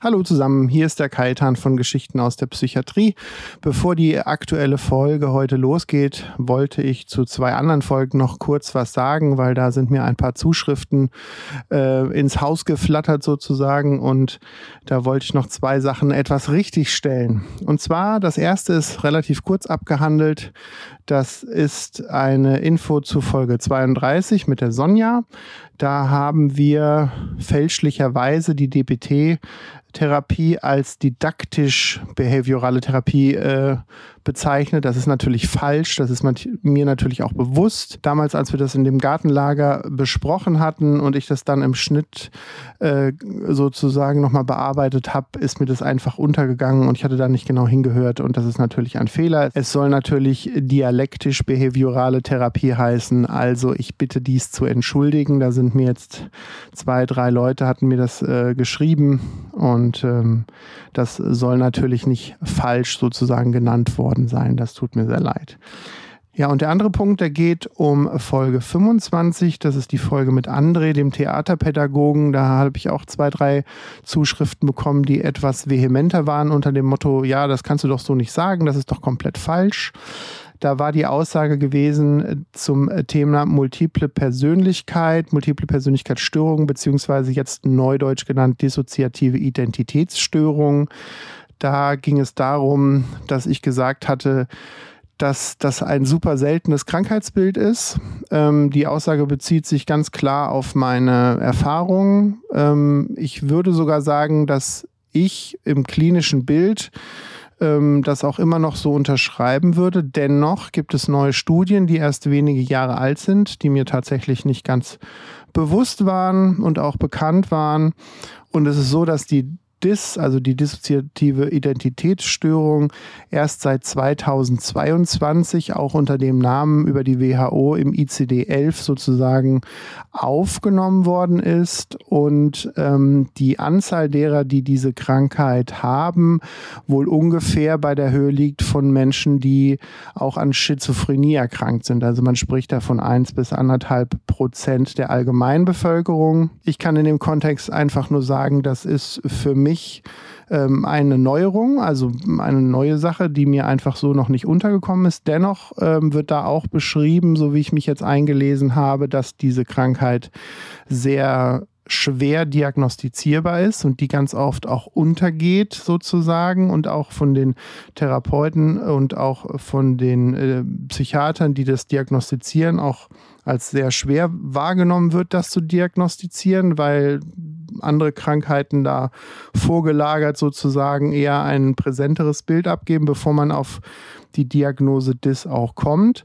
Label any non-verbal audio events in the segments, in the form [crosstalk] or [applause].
Hallo zusammen, hier ist der Kaitan von Geschichten aus der Psychiatrie. Bevor die aktuelle Folge heute losgeht, wollte ich zu zwei anderen Folgen noch kurz was sagen, weil da sind mir ein paar Zuschriften äh, ins Haus geflattert sozusagen und da wollte ich noch zwei Sachen etwas richtigstellen. Und zwar, das erste ist relativ kurz abgehandelt. Das ist eine Info zu Folge 32 mit der Sonja. Da haben wir fälschlicherweise die DBT Therapie als didaktisch-behaviorale Therapie äh, bezeichnet. Das ist natürlich falsch. Das ist mir natürlich auch bewusst. Damals, als wir das in dem Gartenlager besprochen hatten und ich das dann im Schnitt äh, sozusagen nochmal bearbeitet habe, ist mir das einfach untergegangen und ich hatte da nicht genau hingehört. Und das ist natürlich ein Fehler. Es soll natürlich dialektisch-behaviorale Therapie heißen. Also ich bitte dies zu entschuldigen. Da sind mir jetzt zwei, drei Leute hatten mir das äh, geschrieben und ähm, das soll natürlich nicht falsch sozusagen genannt worden worden sein. Das tut mir sehr leid. Ja, und der andere Punkt, der geht um Folge 25. Das ist die Folge mit André, dem Theaterpädagogen. Da habe ich auch zwei, drei Zuschriften bekommen, die etwas vehementer waren unter dem Motto, ja, das kannst du doch so nicht sagen, das ist doch komplett falsch. Da war die Aussage gewesen zum Thema multiple Persönlichkeit, multiple Persönlichkeitsstörung, beziehungsweise jetzt neudeutsch genannt dissoziative Identitätsstörung. Da ging es darum, dass ich gesagt hatte, dass das ein super seltenes Krankheitsbild ist. Ähm, die Aussage bezieht sich ganz klar auf meine Erfahrungen. Ähm, ich würde sogar sagen, dass ich im klinischen Bild ähm, das auch immer noch so unterschreiben würde. Dennoch gibt es neue Studien, die erst wenige Jahre alt sind, die mir tatsächlich nicht ganz bewusst waren und auch bekannt waren. Und es ist so, dass die DIS, also die dissoziative Identitätsstörung, erst seit 2022 auch unter dem Namen über die WHO im ICD-11 sozusagen aufgenommen worden ist und ähm, die Anzahl derer, die diese Krankheit haben, wohl ungefähr bei der Höhe liegt von Menschen, die auch an Schizophrenie erkrankt sind. Also man spricht da von 1 bis anderthalb Prozent der Allgemeinbevölkerung. Ich kann in dem Kontext einfach nur sagen, das ist für mich mich ähm, eine Neuerung, also eine neue Sache, die mir einfach so noch nicht untergekommen ist. Dennoch ähm, wird da auch beschrieben, so wie ich mich jetzt eingelesen habe, dass diese Krankheit sehr schwer diagnostizierbar ist und die ganz oft auch untergeht sozusagen und auch von den Therapeuten und auch von den äh, Psychiatern, die das diagnostizieren, auch als sehr schwer wahrgenommen wird, das zu diagnostizieren, weil andere Krankheiten da vorgelagert sozusagen eher ein präsenteres Bild abgeben, bevor man auf die Diagnose DIS auch kommt.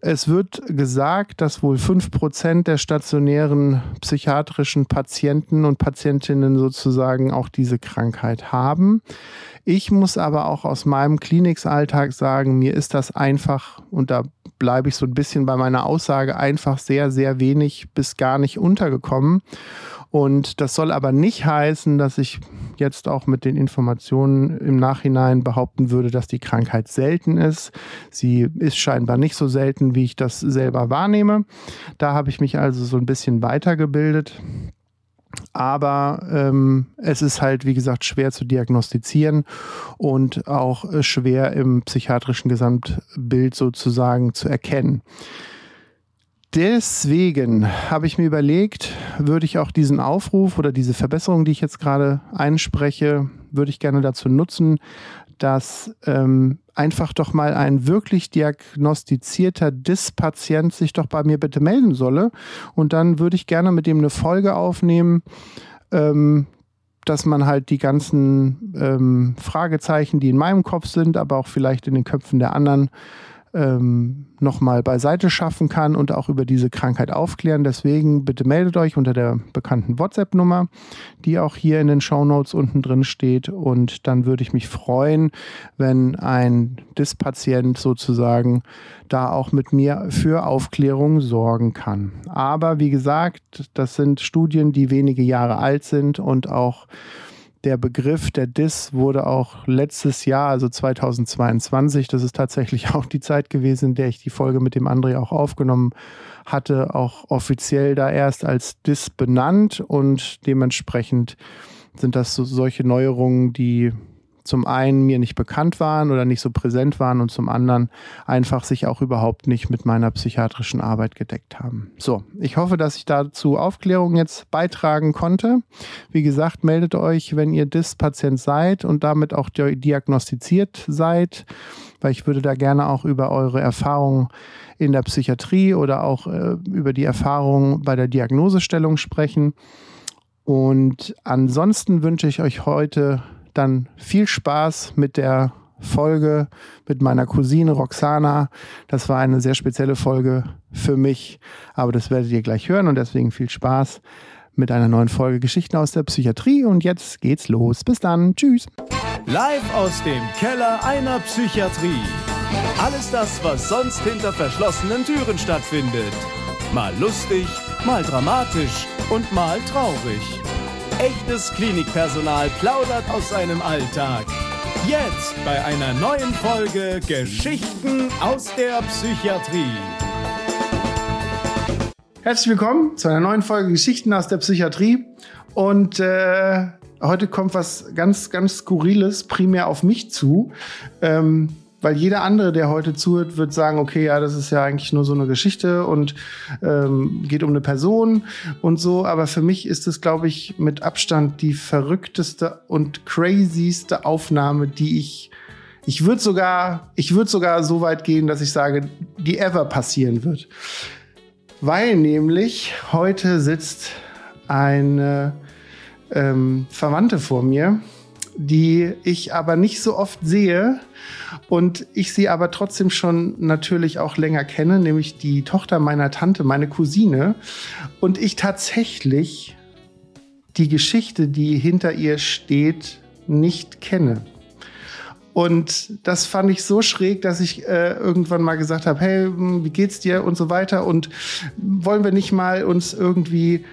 Es wird gesagt, dass wohl 5% der stationären psychiatrischen Patienten und Patientinnen sozusagen auch diese Krankheit haben. Ich muss aber auch aus meinem Klinikalltag sagen, mir ist das einfach, und da bleibe ich so ein bisschen bei meiner Aussage, einfach sehr, sehr wenig bis gar nicht untergekommen. Und das soll aber nicht heißen, dass ich jetzt auch mit den Informationen im Nachhinein behaupten würde, dass die Krankheit selten ist. Sie ist scheinbar nicht so selten, wie ich das selber wahrnehme. Da habe ich mich also so ein bisschen weitergebildet. Aber ähm, es ist halt, wie gesagt, schwer zu diagnostizieren und auch schwer im psychiatrischen Gesamtbild sozusagen zu erkennen. Deswegen habe ich mir überlegt, würde ich auch diesen Aufruf oder diese Verbesserung, die ich jetzt gerade einspreche, würde ich gerne dazu nutzen, dass ähm, einfach doch mal ein wirklich diagnostizierter DIS-Patient sich doch bei mir bitte melden solle. Und dann würde ich gerne mit dem eine Folge aufnehmen, ähm, dass man halt die ganzen ähm, Fragezeichen, die in meinem Kopf sind, aber auch vielleicht in den Köpfen der anderen, ähm, nochmal beiseite schaffen kann und auch über diese Krankheit aufklären. Deswegen bitte meldet euch unter der bekannten WhatsApp-Nummer, die auch hier in den Show Notes unten drin steht. Und dann würde ich mich freuen, wenn ein DIS-Patient sozusagen da auch mit mir für Aufklärung sorgen kann. Aber wie gesagt, das sind Studien, die wenige Jahre alt sind und auch der Begriff der DIS wurde auch letztes Jahr, also 2022, das ist tatsächlich [laughs] auch die Zeit gewesen, in der ich die Folge mit dem André auch aufgenommen hatte, auch offiziell da erst als DIS benannt und dementsprechend sind das so, solche Neuerungen, die zum einen mir nicht bekannt waren oder nicht so präsent waren und zum anderen einfach sich auch überhaupt nicht mit meiner psychiatrischen Arbeit gedeckt haben. So, ich hoffe, dass ich dazu Aufklärung jetzt beitragen konnte. Wie gesagt, meldet euch, wenn ihr DIS-Patient seid und damit auch diagnostiziert seid, weil ich würde da gerne auch über eure Erfahrungen in der Psychiatrie oder auch äh, über die Erfahrungen bei der Diagnosestellung sprechen. Und ansonsten wünsche ich euch heute dann viel Spaß mit der Folge mit meiner Cousine Roxana. Das war eine sehr spezielle Folge für mich, aber das werdet ihr gleich hören und deswegen viel Spaß mit einer neuen Folge Geschichten aus der Psychiatrie und jetzt geht's los. Bis dann. Tschüss. Live aus dem Keller einer Psychiatrie. Alles das, was sonst hinter verschlossenen Türen stattfindet. Mal lustig, mal dramatisch und mal traurig. Echtes Klinikpersonal plaudert aus seinem Alltag. Jetzt bei einer neuen Folge Geschichten aus der Psychiatrie. Herzlich willkommen zu einer neuen Folge Geschichten aus der Psychiatrie. Und äh, heute kommt was ganz, ganz Skurriles primär auf mich zu. Ähm, weil jeder andere, der heute zuhört, wird sagen, okay, ja, das ist ja eigentlich nur so eine Geschichte und ähm, geht um eine Person und so. Aber für mich ist es, glaube ich, mit Abstand die verrückteste und crazyste Aufnahme, die ich ich würde sogar, ich würde sogar so weit gehen, dass ich sage, die ever passieren wird. Weil nämlich heute sitzt eine ähm, Verwandte vor mir, die ich aber nicht so oft sehe und ich sie aber trotzdem schon natürlich auch länger kenne, nämlich die Tochter meiner Tante, meine Cousine. Und ich tatsächlich die Geschichte, die hinter ihr steht, nicht kenne. Und das fand ich so schräg, dass ich äh, irgendwann mal gesagt habe, hey, hm, wie geht's dir und so weiter und wollen wir nicht mal uns irgendwie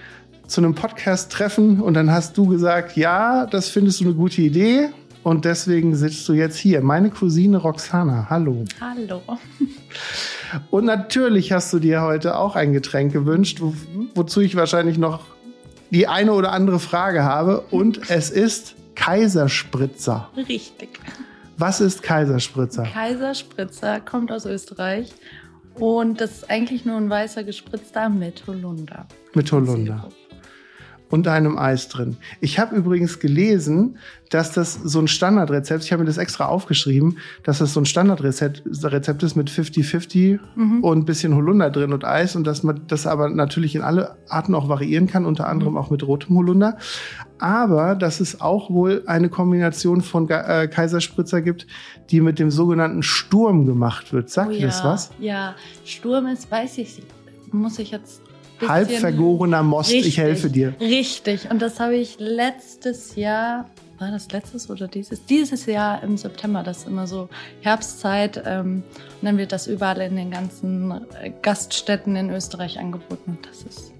zu einem Podcast treffen und dann hast du gesagt, ja, das findest du eine gute Idee und deswegen sitzt du jetzt hier. Meine Cousine Roxana, hallo. Hallo. [laughs] Und natürlich hast du dir heute auch ein Getränk gewünscht, wo, wozu ich wahrscheinlich noch die eine oder andere Frage habe. Und [laughs] es ist Kaiserspritzer. Richtig. Was ist Kaiserspritzer? Kaiserspritzer kommt aus Österreich und das ist eigentlich nur ein weißer gespritzter mit Holunder. Mit Holunder und einem Eis drin. Ich habe übrigens gelesen, dass das so ein Standardrezept, ich habe mir das extra aufgeschrieben, dass das so ein Standardrezept Rezept ist mit 50-50 mhm. und ein bisschen Holunder drin und Eis und dass man das aber natürlich in alle Arten auch variieren kann, unter anderem mhm. auch mit rotem Holunder. Aber dass es auch wohl eine Kombination von äh, Kaiserspritzer gibt, die mit dem sogenannten Sturm gemacht wird. Sagt oh, ja. das was? Ja, Sturm ist, weiß ich, muss ich jetzt halb vergorener Most, richtig, ich helfe dir. Richtig. Und das habe ich letztes Jahr, war das letztes oder dieses? Dieses Jahr im September, das ist immer so Herbstzeit. Ähm, und dann wird das überall in den ganzen äh, Gaststätten in Österreich angeboten. Das ist.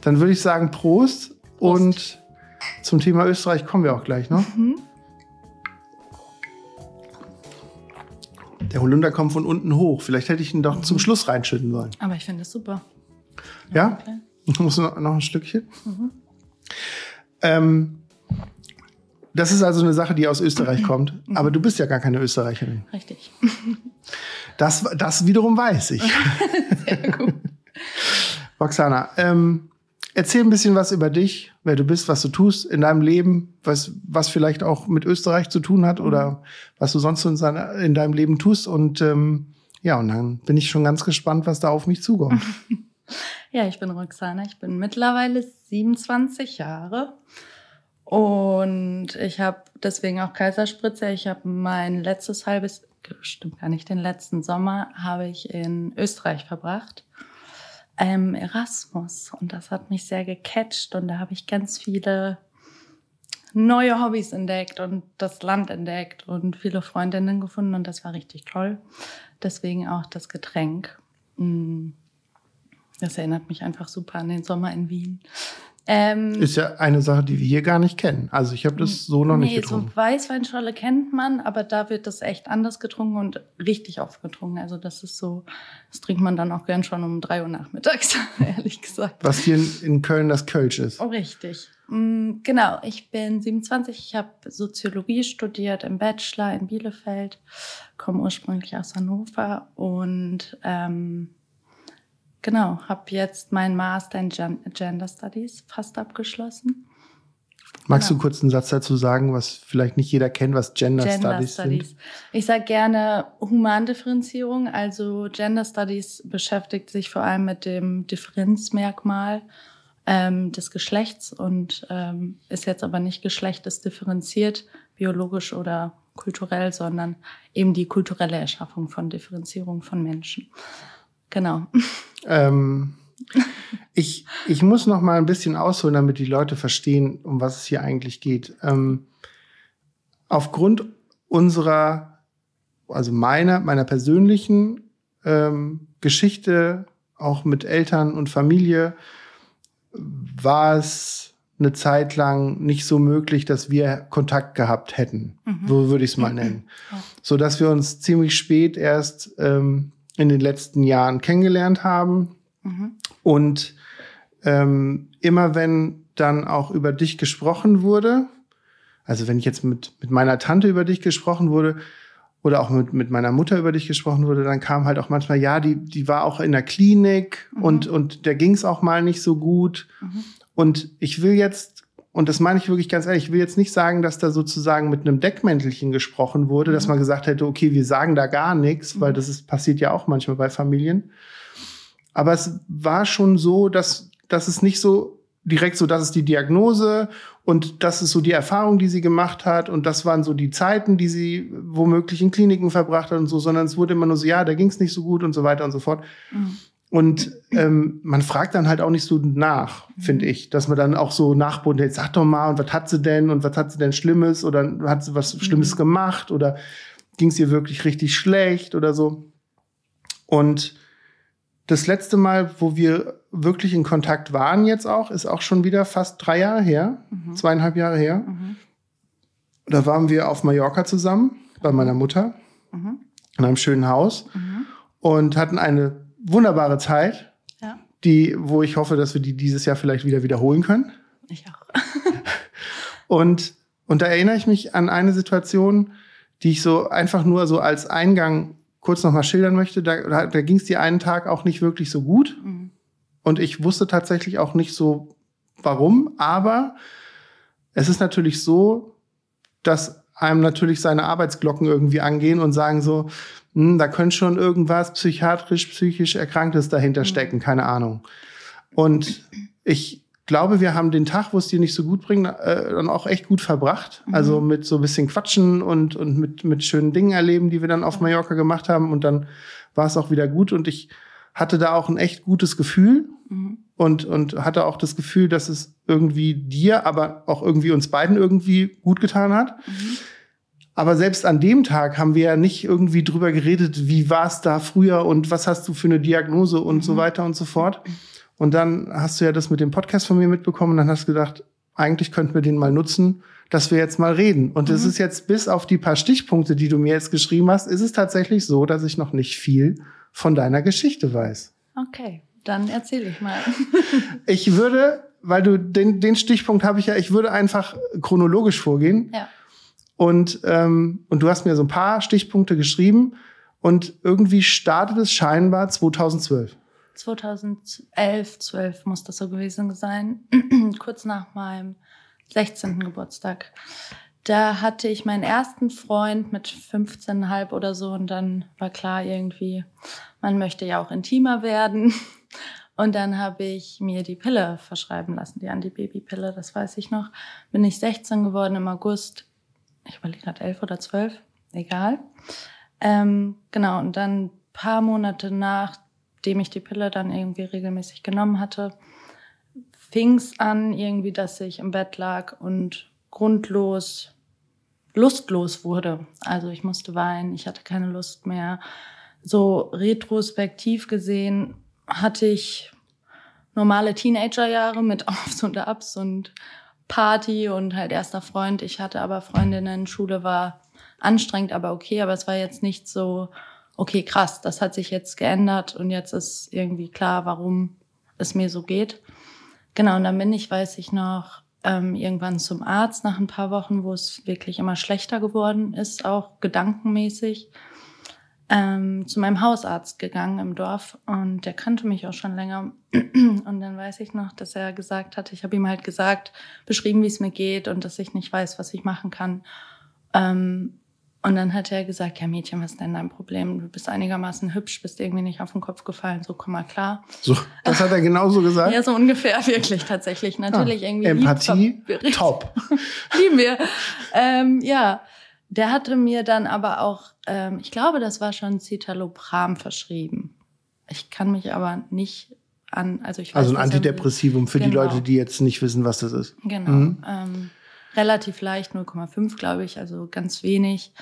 Dann würde ich sagen Prost. Prost. Und zum Thema Österreich kommen wir auch gleich noch. Mhm. Der Holunder kommt von unten hoch. Vielleicht hätte ich ihn doch mhm. zum Schluss reinschütten sollen. Aber ich finde es super. Ja? Okay. Muss noch, noch ein Stückchen? Mhm. Ähm, das ist also eine Sache, die aus Österreich [clears throat] kommt. Mhm. Aber du bist ja gar keine Österreicherin. Richtig. Das, das wiederum weiß ich. [laughs] Sehr gut. Roxana, ähm, erzähl ein bisschen was über dich, wer du bist, was du tust in deinem Leben, was, was vielleicht auch mit Österreich zu tun hat mhm. oder was du sonst in, seiner, in deinem Leben tust. Und ähm, ja, und dann bin ich schon ganz gespannt, was da auf mich zukommt. [laughs] Ja, ich bin Roxana. Ich bin mittlerweile 27 Jahre. Und ich habe deswegen auch Kaiserspritze. Ich habe mein letztes halbes, stimmt gar nicht, den letzten Sommer habe ich in Österreich verbracht. Ähm, Erasmus. Und das hat mich sehr gecatcht. Und da habe ich ganz viele neue Hobbys entdeckt und das Land entdeckt und viele Freundinnen gefunden. Und das war richtig toll. Deswegen auch das Getränk. Das erinnert mich einfach super an den Sommer in Wien. Ähm, ist ja eine Sache, die wir hier gar nicht kennen. Also ich habe das so noch nee, nicht getrunken. so Weißweinschorle kennt man, aber da wird das echt anders getrunken und richtig oft getrunken. Also das ist so, das trinkt man dann auch gern schon um drei Uhr nachmittags, [laughs] ehrlich gesagt. Was hier in, in Köln das Kölsch ist. Oh, richtig. Mm, Genau, ich bin 27, ich habe Soziologie studiert im Bachelor in Bielefeld, komme ursprünglich aus Hannover und ähm, genau, habe jetzt meinen Master in Gen Gender Studies fast abgeschlossen. Magst genau. du kurz einen Satz dazu sagen, was vielleicht nicht jeder kennt, was Gender, Studies, sind? Ich sage gerne Humandifferenzierung. Also Gender Studies beschäftigt sich vor allem mit dem Differenzmerkmal ähm, des Geschlechts und ähm, ist jetzt aber nicht geschlechtesdifferenziert, biologisch oder kulturell, sondern eben die kulturelle Erschaffung von Differenzierung von Menschen. Genau. Ähm, ich, ich muss noch mal ein bisschen ausholen, damit die Leute verstehen, um was es hier eigentlich geht. Ähm, aufgrund unserer, also meiner, meiner persönlichen ähm, Geschichte, auch mit Eltern und Familie, war es eine Zeit lang nicht so möglich, dass wir Kontakt gehabt hätten. Mhm. So würde ich es mal nennen. Ja. So dass wir uns ziemlich spät erst ähm, in den letzten Jahren kennengelernt haben. Mhm. Und ähm, immer wenn dann auch über dich gesprochen wurde, also wenn ich jetzt mit, mit meiner Tante über dich gesprochen wurde oder auch mit, mit meiner Mutter über dich gesprochen wurde, dann kam halt auch manchmal, ja, die, die war auch in der Klinik Mhm. und, und der ging es auch mal nicht so gut. Mhm. Und ich will jetzt, und das meine ich wirklich ganz ehrlich, ich will jetzt nicht sagen, dass da sozusagen mit einem Deckmäntelchen gesprochen wurde, dass Mhm. man gesagt hätte, okay, wir sagen da gar nichts, weil Mhm. das ist, passiert ja auch manchmal bei Familien. Aber es war schon so, dass, dass es nicht so direkt so, das ist die Diagnose und das ist so die Erfahrung, die sie gemacht hat und das waren so die Zeiten, die sie womöglich in Kliniken verbracht hat und so, sondern es wurde immer nur so, ja, da ging es nicht so gut und so weiter und so fort. Mhm. Und ähm, man fragt dann halt auch nicht so nach, finde ich, dass man dann auch so nachboten, jetzt sag doch mal, und was hat sie denn und was hat sie denn Schlimmes oder hat sie was Schlimmes Mhm. gemacht oder ging es ihr wirklich richtig schlecht oder so. Und das letzte Mal, wo wir wirklich in Kontakt waren jetzt auch, ist auch schon wieder fast drei Jahre her, Mhm. zweieinhalb Jahre her. Mhm. Da waren wir auf Mallorca zusammen bei meiner Mutter Mhm. in einem schönen Haus Mhm. und hatten eine wunderbare Zeit, Ja, die, wo ich hoffe, dass wir die dieses Jahr vielleicht wieder wiederholen können. ich auch. [laughs] Und, und da erinnere ich mich an eine Situation, die ich so einfach nur so als Eingang kurz nochmal schildern möchte. Da, da, da ging es dir einen Tag auch nicht wirklich so gut. Mhm. Und ich wusste tatsächlich auch nicht so, warum. Aber es ist natürlich so, dass einem natürlich seine Arbeitsglocken irgendwie angehen und sagen so, hm, da könnte schon irgendwas psychiatrisch, psychisch Erkranktes dahinter Mhm. stecken, keine Ahnung. Und ich glaube, wir haben den Tag, wo es dir nicht so gut bringt, äh, dann auch echt gut verbracht. Mhm. Also mit so ein bisschen Quatschen und, und mit, mit schönen Dingen erleben, die wir dann auf. Mallorca gemacht haben. Und dann war es auch wieder gut. Und ich hatte da auch ein echt gutes Gefühl Mhm. und, und hatte auch das Gefühl, dass es irgendwie dir, aber auch irgendwie uns beiden irgendwie gut getan hat. Mhm. Aber selbst an dem Tag haben wir ja nicht irgendwie drüber geredet, wie war es da früher und was hast du für eine Diagnose und Mhm. so weiter und so fort. Und dann hast du ja das mit dem Podcast von mir mitbekommen und dann hast du gedacht, eigentlich könnten wir den mal nutzen, dass wir jetzt mal reden. Und es Mhm. ist jetzt bis auf die paar Stichpunkte, die du mir jetzt geschrieben hast, ist es tatsächlich so, dass ich noch nicht viel von deiner Geschichte weiß. Okay, dann erzähle ich mal. Ich würde, weil du den, den Stichpunkt habe ich ja, ich würde einfach chronologisch vorgehen. Ja. Und, ähm, und du hast mir so ein paar Stichpunkte geschrieben und irgendwie startet es scheinbar 2012. 2011, 12 muss das so gewesen sein, [clears throat] kurz nach meinem 16. Geburtstag. Da hatte ich meinen ersten Freund mit 15,5 oder so und dann war klar irgendwie, man möchte ja auch intimer werden. [laughs] Und dann habe ich mir die Pille verschreiben lassen, die Antibabypille, das weiß ich noch. Bin ich 16 geworden im August. Ich überlege gerade 11 oder 12, egal. Ähm, genau, und dann paar Monate nachdem ich die Pille dann irgendwie regelmäßig genommen hatte, fing es an, irgendwie, dass ich im Bett lag und grundlos, lustlos wurde. Also ich musste weinen, ich hatte keine Lust mehr. So retrospektiv gesehen hatte ich normale Teenagerjahre mit [laughs] Aufs und Abs und Party und halt erster Freund. Ich hatte aber Freundinnen, Schule war anstrengend, aber okay, aber es war jetzt nicht so, okay, krass, das hat sich jetzt geändert und jetzt ist irgendwie klar, warum es mir so geht. Genau, und dann bin ich, weiß ich noch, ähm, irgendwann zum Arzt nach ein paar Wochen, wo es wirklich immer schlechter geworden ist, auch gedankenmäßig, ähm, zu meinem Hausarzt gegangen im Dorf und der kannte mich auch schon länger. [clears throat] Und dann weiß ich noch, dass er gesagt hat, ich habe ihm halt gesagt, beschrieben, wie es mir geht und dass ich nicht weiß, was ich machen kann. Ähm, und dann hat er gesagt, ja Mädchen, was ist denn dein Problem? Du bist einigermaßen hübsch, bist irgendwie nicht auf den Kopf gefallen, so komm mal klar. So, das hat er genauso [laughs] gesagt? ja, so ungefähr, [laughs] wirklich, tatsächlich. Natürlich ah, irgendwie. Empathie, top. [laughs] Lieben wir. Ähm, ja, der hatte mir dann aber auch, ähm, ich glaube, das war schon Citalopram verschrieben. Ich kann mich aber nicht an, also ich weiß, Also ein Antidepressivum für genau. die Leute, die jetzt nicht wissen, was das ist. Genau. Mhm. Ähm, relativ leicht, 0,5 glaube ich, also ganz wenig.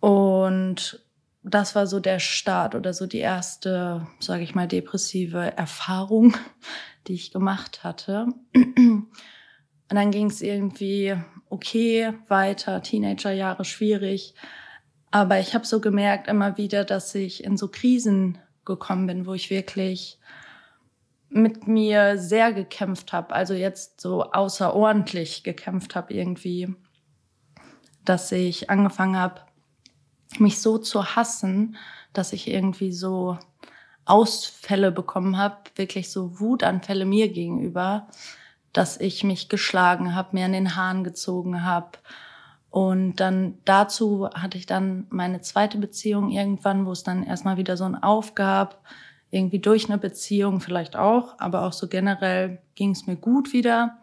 Und das war so der Start oder so die erste, sage ich mal, depressive Erfahrung, [laughs] die ich gemacht hatte. Und dann ging es irgendwie okay weiter, Teenagerjahre schwierig. Aber ich habe so gemerkt immer wieder, dass ich in so Krisen gekommen bin, wo ich wirklich mit mir sehr gekämpft habe, also jetzt so außerordentlich gekämpft habe irgendwie, dass ich angefangen habe, mich so zu hassen, dass ich irgendwie so Ausfälle bekommen habe, wirklich so Wutanfälle mir gegenüber, dass ich mich geschlagen habe, mir an den Haaren gezogen habe. Und dann dazu hatte ich dann meine zweite Beziehung irgendwann, wo es dann erstmal wieder so ein Aufgab, irgendwie durch eine Beziehung vielleicht auch, aber auch so generell ging es mir gut wieder.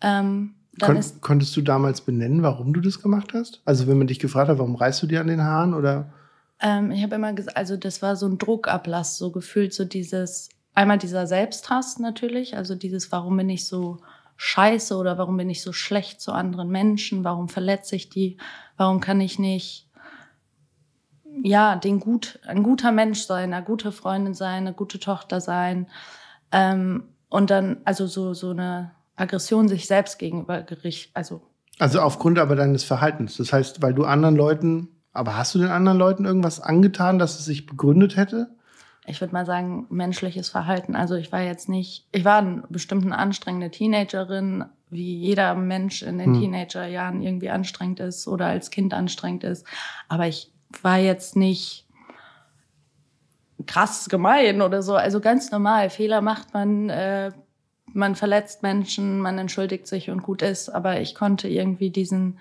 Ähm, dann Kon konntest du damals benennen, warum du das gemacht hast? Also wenn man dich gefragt hat, warum reißt du dir an den Haaren oder? Ähm, ich habe immer gesagt, also das war so ein Druckablass, so gefühlt so dieses, einmal dieser Selbsthass natürlich, also dieses, warum bin ich so scheiße oder warum bin ich so schlecht zu anderen Menschen, warum verletze ich die, warum kann ich nicht ja, den gut, ein guter Mensch sein, eine gute Freundin sein, eine gute Tochter sein. Ähm, und dann, also so, so eine Aggression sich selbst gegenüber Gericht, also. Also aufgrund aber deines Verhaltens. Das heißt, weil du anderen Leuten, aber hast du den anderen Leuten irgendwas angetan, dass es sich begründet hätte? Ich würde mal sagen, menschliches Verhalten. Also ich war jetzt nicht, ich war bestimmt eine anstrengende Teenagerin, wie jeder Mensch in den hm. Teenagerjahren irgendwie anstrengend ist oder als Kind anstrengend ist. Aber ich war jetzt nicht krass gemein oder so. Also ganz normal. Fehler macht man, äh, man verletzt Menschen, man entschuldigt sich und gut ist. Aber ich konnte irgendwie diesen,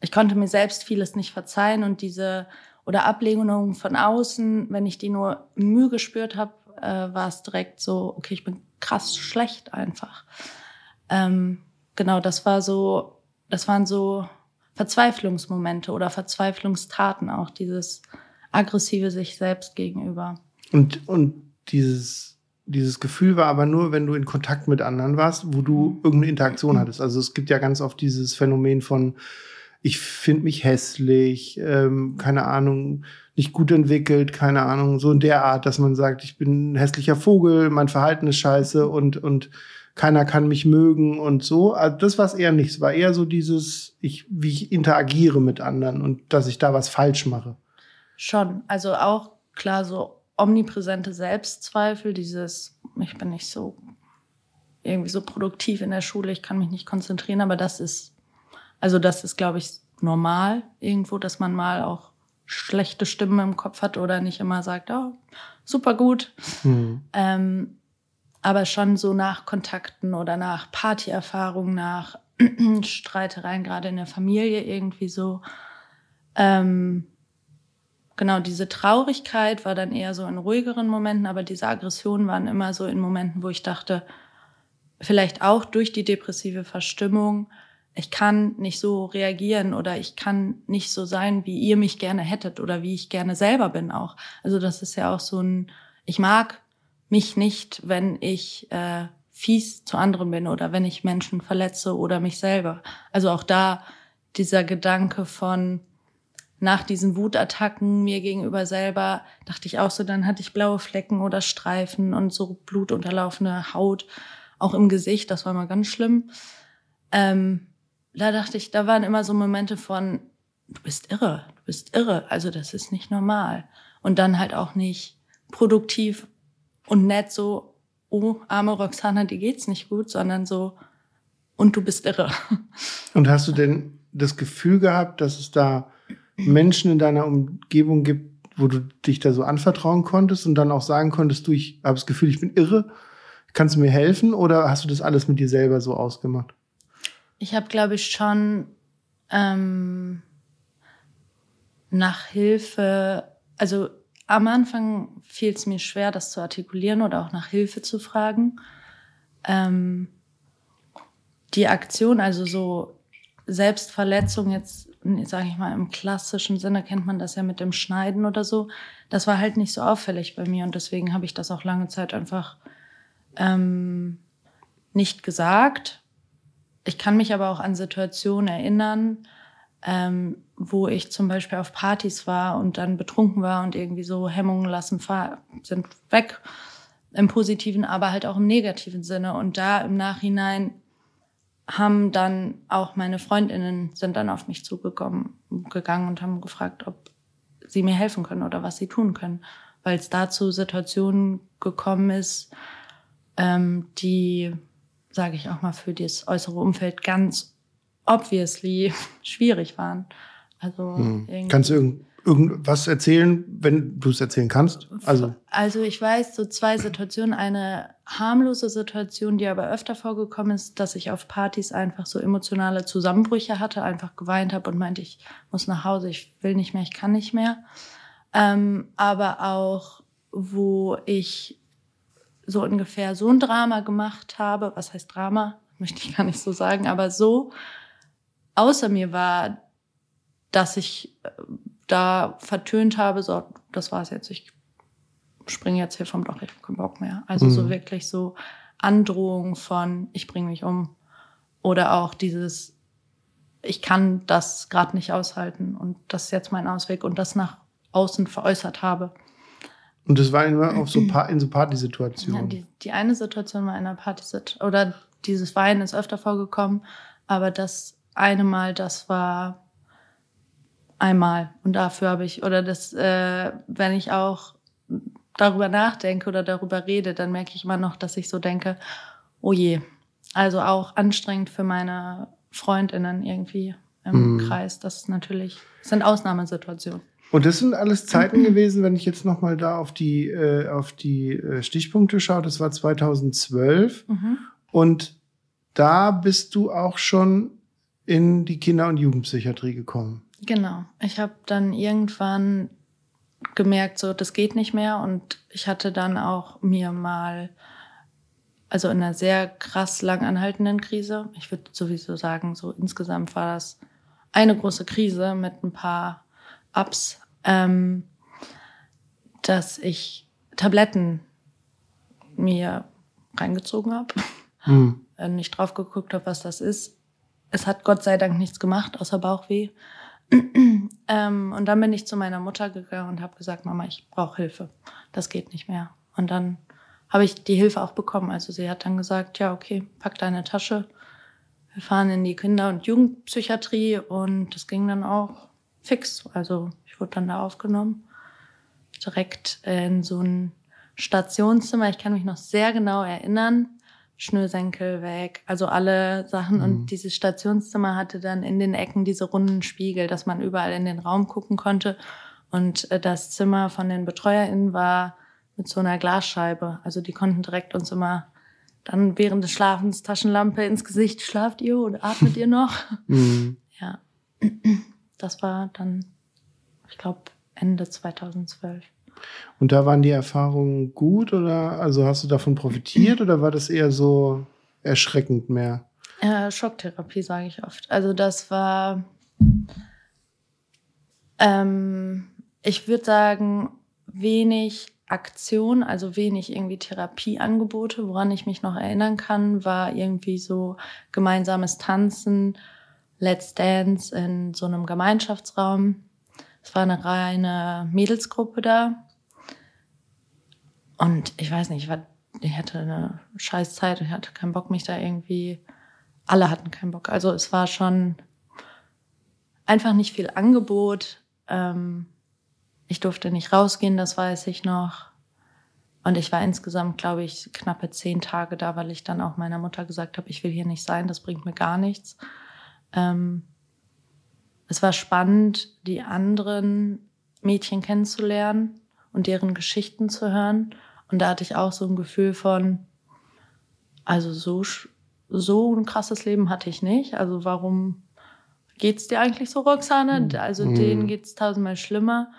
ich konnte mir selbst vieles nicht verzeihen und diese oder Ablehnungen von außen, wenn ich die nur Mühe gespürt habe, äh, war es direkt so, okay, ich bin krass schlecht einfach. Ähm, genau, das war so, das waren so Verzweiflungsmomente oder Verzweiflungstaten auch, dieses aggressive sich selbst gegenüber. Und, und dieses, dieses Gefühl war aber nur, wenn du in Kontakt mit anderen warst, wo du mhm. irgendeine Interaktion hattest. Also es gibt ja ganz oft dieses Phänomen von, ich finde mich hässlich, ähm, keine Ahnung, nicht gut entwickelt, keine Ahnung, so in der Art, dass man sagt, ich bin ein hässlicher Vogel, mein Verhalten ist scheiße und, und keiner kann mich mögen und so. Also das war es eher nicht. Es war eher so dieses, ich, wie ich interagiere mit anderen und dass ich da was falsch mache. Schon. Also auch klar, so omnipräsente Selbstzweifel, dieses, ich bin nicht so irgendwie so produktiv in der Schule, ich kann mich nicht konzentrieren, aber das ist, also das ist, glaube ich, normal irgendwo, dass man mal auch schlechte Stimmen im Kopf hat oder nicht immer sagt, oh, super gut. Mhm. Ähm, aber schon so nach Kontakten oder nach Partyerfahrungen, nach [clears throat] Streitereien, gerade in der Familie irgendwie so. Ähm, genau, diese Traurigkeit war dann eher so in ruhigeren Momenten, aber diese Aggressionen waren immer so in Momenten, wo ich dachte, vielleicht auch durch die depressive Verstimmung, ich kann nicht so reagieren oder ich kann nicht so sein, wie ihr mich gerne hättet oder wie ich gerne selber bin auch. Also das ist ja auch so ein, ich mag mich nicht, wenn ich äh, fies zu anderen bin oder wenn ich Menschen verletze oder mich selber. Also auch da dieser Gedanke von nach diesen Wutattacken mir gegenüber selber dachte ich auch so, dann hatte ich blaue Flecken oder Streifen und so blutunterlaufene Haut, auch im Gesicht, das war mal ganz schlimm. Ähm, da dachte ich, da waren immer so Momente von, du bist irre, du bist irre, also das ist nicht normal. Und dann halt auch nicht produktiv und nett so, oh, arme Roxana, die geht's nicht gut, sondern so, und du bist irre. [laughs] Und hast du denn das Gefühl gehabt, dass es da Menschen in deiner Umgebung gibt, wo du dich da so anvertrauen konntest und dann auch sagen konntest, du, ich habe das Gefühl, ich bin irre, kannst du mir helfen oder hast du das alles mit dir selber so ausgemacht? Ich habe, glaube ich, schon ähm, nach Hilfe, also am Anfang fiel es mir schwer, das zu artikulieren oder auch nach Hilfe zu fragen. Ähm, die Aktion, also so Selbstverletzung jetzt, sage ich mal, im klassischen Sinne kennt man das ja mit dem Schneiden oder so, das war halt nicht so auffällig bei mir und deswegen habe ich das auch lange Zeit einfach ähm, nicht gesagt. Ich kann mich aber auch an Situationen erinnern, ähm, wo ich zum Beispiel auf Partys war und dann betrunken war und irgendwie so Hemmungen lassen sind weg im positiven, aber halt auch im negativen Sinne. Und da im Nachhinein haben dann auch meine Freundinnen sind dann auf mich zugekommen, gegangen und haben gefragt, ob sie mir helfen können oder was sie tun können, weil es dazu Situationen gekommen ist, ähm, die, sage ich auch mal, für das äußere Umfeld ganz obviously [laughs] schwierig waren. Also hm. kannst du irgend, irgendwas erzählen, wenn du es erzählen kannst? Also also ich weiß so zwei Situationen. Eine harmlose Situation, die aber öfter vorgekommen ist, dass ich auf Partys einfach so emotionale Zusammenbrüche hatte, einfach geweint habe und meinte, ich muss nach Hause, ich will nicht mehr, ich kann nicht mehr. Ähm, aber auch, wo ich so ungefähr so ein Drama gemacht habe, was heißt Drama, [laughs] möchte ich gar nicht so sagen, aber so außer mir war, dass ich äh, da vertönt habe, so, das war's jetzt, ich springe jetzt hier vom Dach, ich habe keinen Bock mehr. Also mhm. so wirklich so Androhung von, ich bringe mich um. Oder auch dieses, ich kann das gerade nicht aushalten und das ist jetzt mein Ausweg und das nach außen veräußert habe. Und das war immer auf so [clears throat] in so Partysituationen. Ja, die, die eine Situation war in einer Partysituation. Oder dieses Weinen ist öfter vorgekommen, aber das eine Mal, das war einmal. Und dafür habe ich, oder das, äh, wenn ich auch darüber nachdenke oder darüber rede, dann merke ich immer noch, dass ich so denke, oh je. Also auch anstrengend für meine Freundinnen irgendwie im mm. Kreis. Das ist natürlich, das sind Ausnahmesituationen. Und das sind alles Zeiten gewesen, wenn ich jetzt noch mal da auf die äh, auf die äh, Stichpunkte schaue. Das war 2012 mhm. und da bist du auch schon in die Kinder- und Jugendpsychiatrie gekommen. Genau. Ich habe dann irgendwann gemerkt, so das geht nicht mehr und ich hatte dann auch mir mal also in einer sehr krass lang anhaltenden Krise. Ich würde sowieso sagen, so insgesamt war das eine große Krise mit ein paar Ups, ähm, dass ich Tabletten mir reingezogen habe, hm. nicht drauf geguckt habe, was das ist. Es hat Gott sei Dank nichts gemacht, außer Bauchweh. [clears throat] ähm, und dann bin ich zu meiner Mutter gegangen und habe gesagt, Mama, ich brauche Hilfe. Das geht nicht mehr. Und dann habe ich die Hilfe auch bekommen. Also sie hat dann gesagt, ja, okay, pack deine Tasche. Wir fahren in die Kinder- und Jugendpsychiatrie und das ging dann auch fix. Also ich wurde dann da aufgenommen. Direkt in so ein Stationszimmer. Ich kann mich noch sehr genau erinnern. Schnürsenkel weg, also alle Sachen. Mhm. Und dieses Stationszimmer hatte dann in den Ecken diese runden Spiegel, dass man überall in den Raum gucken konnte. Und äh, das Zimmer von den BetreuerInnen war mit so einer Glasscheibe. Also die konnten direkt uns immer dann während des Schlafens Taschenlampe ins Gesicht. Schlaft ihr oder atmet ihr noch? [laughs] Mhm. Ja. Das war dann, ich glaube, Ende 2012. Und da waren die Erfahrungen gut oder also hast du davon profitiert oder war das eher so erschreckend mehr? Äh, Schocktherapie sage ich oft. Also das war, ähm, ich würde sagen, wenig Aktion, also wenig irgendwie Therapieangebote. Woran ich mich noch erinnern kann, war irgendwie so gemeinsames Tanzen, Let's Dance in so einem Gemeinschaftsraum Es war eine reine Mädelsgruppe da. Und ich weiß nicht, ich, war, ich hatte eine scheiß Zeit, ich hatte keinen Bock, mich da irgendwie. Alle hatten keinen Bock. Also es war schon einfach nicht viel Angebot. Ähm, ich durfte nicht rausgehen, das weiß ich noch. Und ich war insgesamt, glaube ich, knappe zehn Tage da, weil ich dann auch meiner Mutter gesagt habe, ich will hier nicht sein, das bringt mir gar nichts. Ähm, es war spannend, die anderen Mädchen kennenzulernen und deren Geschichten zu hören. Und da hatte ich auch so ein Gefühl von, also so, so ein krasses Leben hatte ich nicht. Also warum geht's dir eigentlich so, Roxane? Mhm. Also mhm. denen geht's tausendmal schlimmer.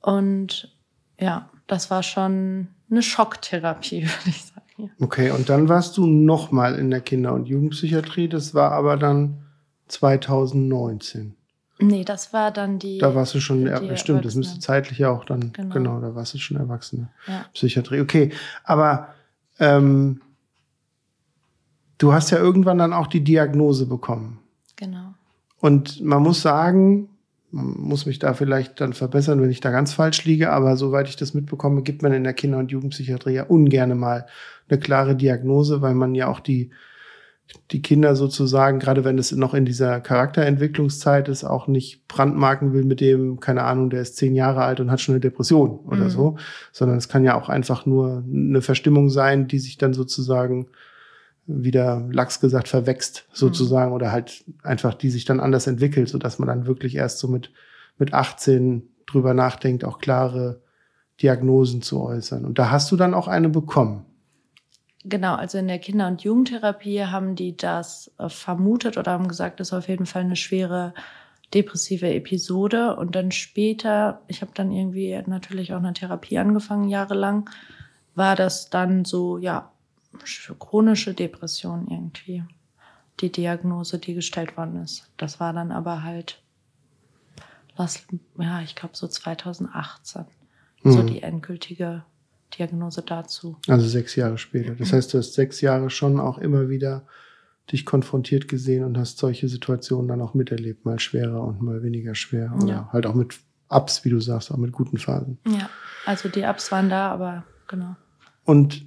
Und ja, das war schon eine Schocktherapie, [laughs] würde ich sagen. Okay, und dann warst du nochmal in der Kinder- und Jugendpsychiatrie. Das war aber dann 2019. Nee, das war dann die. Da warst du schon, ja, stimmt, das müsste zeitlich ja auch dann, genau, genau da warst du schon Erwachsene. Ja. Psychiatrie. Okay, aber ähm, du hast ja irgendwann dann auch die Diagnose bekommen. Genau. Und man muss sagen, muss mich da vielleicht dann verbessern, wenn ich da ganz falsch liege, aber soweit ich das mitbekomme, gibt man in der Kinder- und Jugendpsychiatrie ja ungern mal eine klare Diagnose, weil man ja auch die, die Kinder sozusagen, gerade wenn es noch in dieser Charakterentwicklungszeit ist, auch nicht brandmarken will mit dem, keine Ahnung, der ist zehn Jahre alt und hat schon eine Depression oder mhm. so, sondern es kann ja auch einfach nur eine Verstimmung sein, die sich dann sozusagen wieder lax gesagt verwächst sozusagen mhm. oder halt einfach die sich dann anders entwickelt, so dass man dann wirklich erst so mit mit 18 drüber nachdenkt, auch klare Diagnosen zu äußern. Und da hast du dann auch eine bekommen. Genau, also in der Kinder- und Jugendtherapie haben die das äh, vermutet oder haben gesagt, das ist auf jeden Fall eine schwere depressive Episode. Und dann später, ich habe dann irgendwie natürlich auch eine Therapie angefangen, jahrelang, war das dann so, ja, chronische Depression irgendwie. Die Diagnose, die gestellt worden ist. Das war dann aber halt, was, ja, ich glaube so 2018. Mhm. So die endgültige Diagnose dazu. Also sechs Jahre später. Das heißt, du hast sechs Jahre schon auch immer wieder dich konfrontiert gesehen und hast solche Situationen dann auch miterlebt, mal schwerer und mal weniger schwer. Oder ja. halt auch mit Ups, wie du sagst, auch mit guten Phasen. Ja, also die Ups waren da, aber genau. Und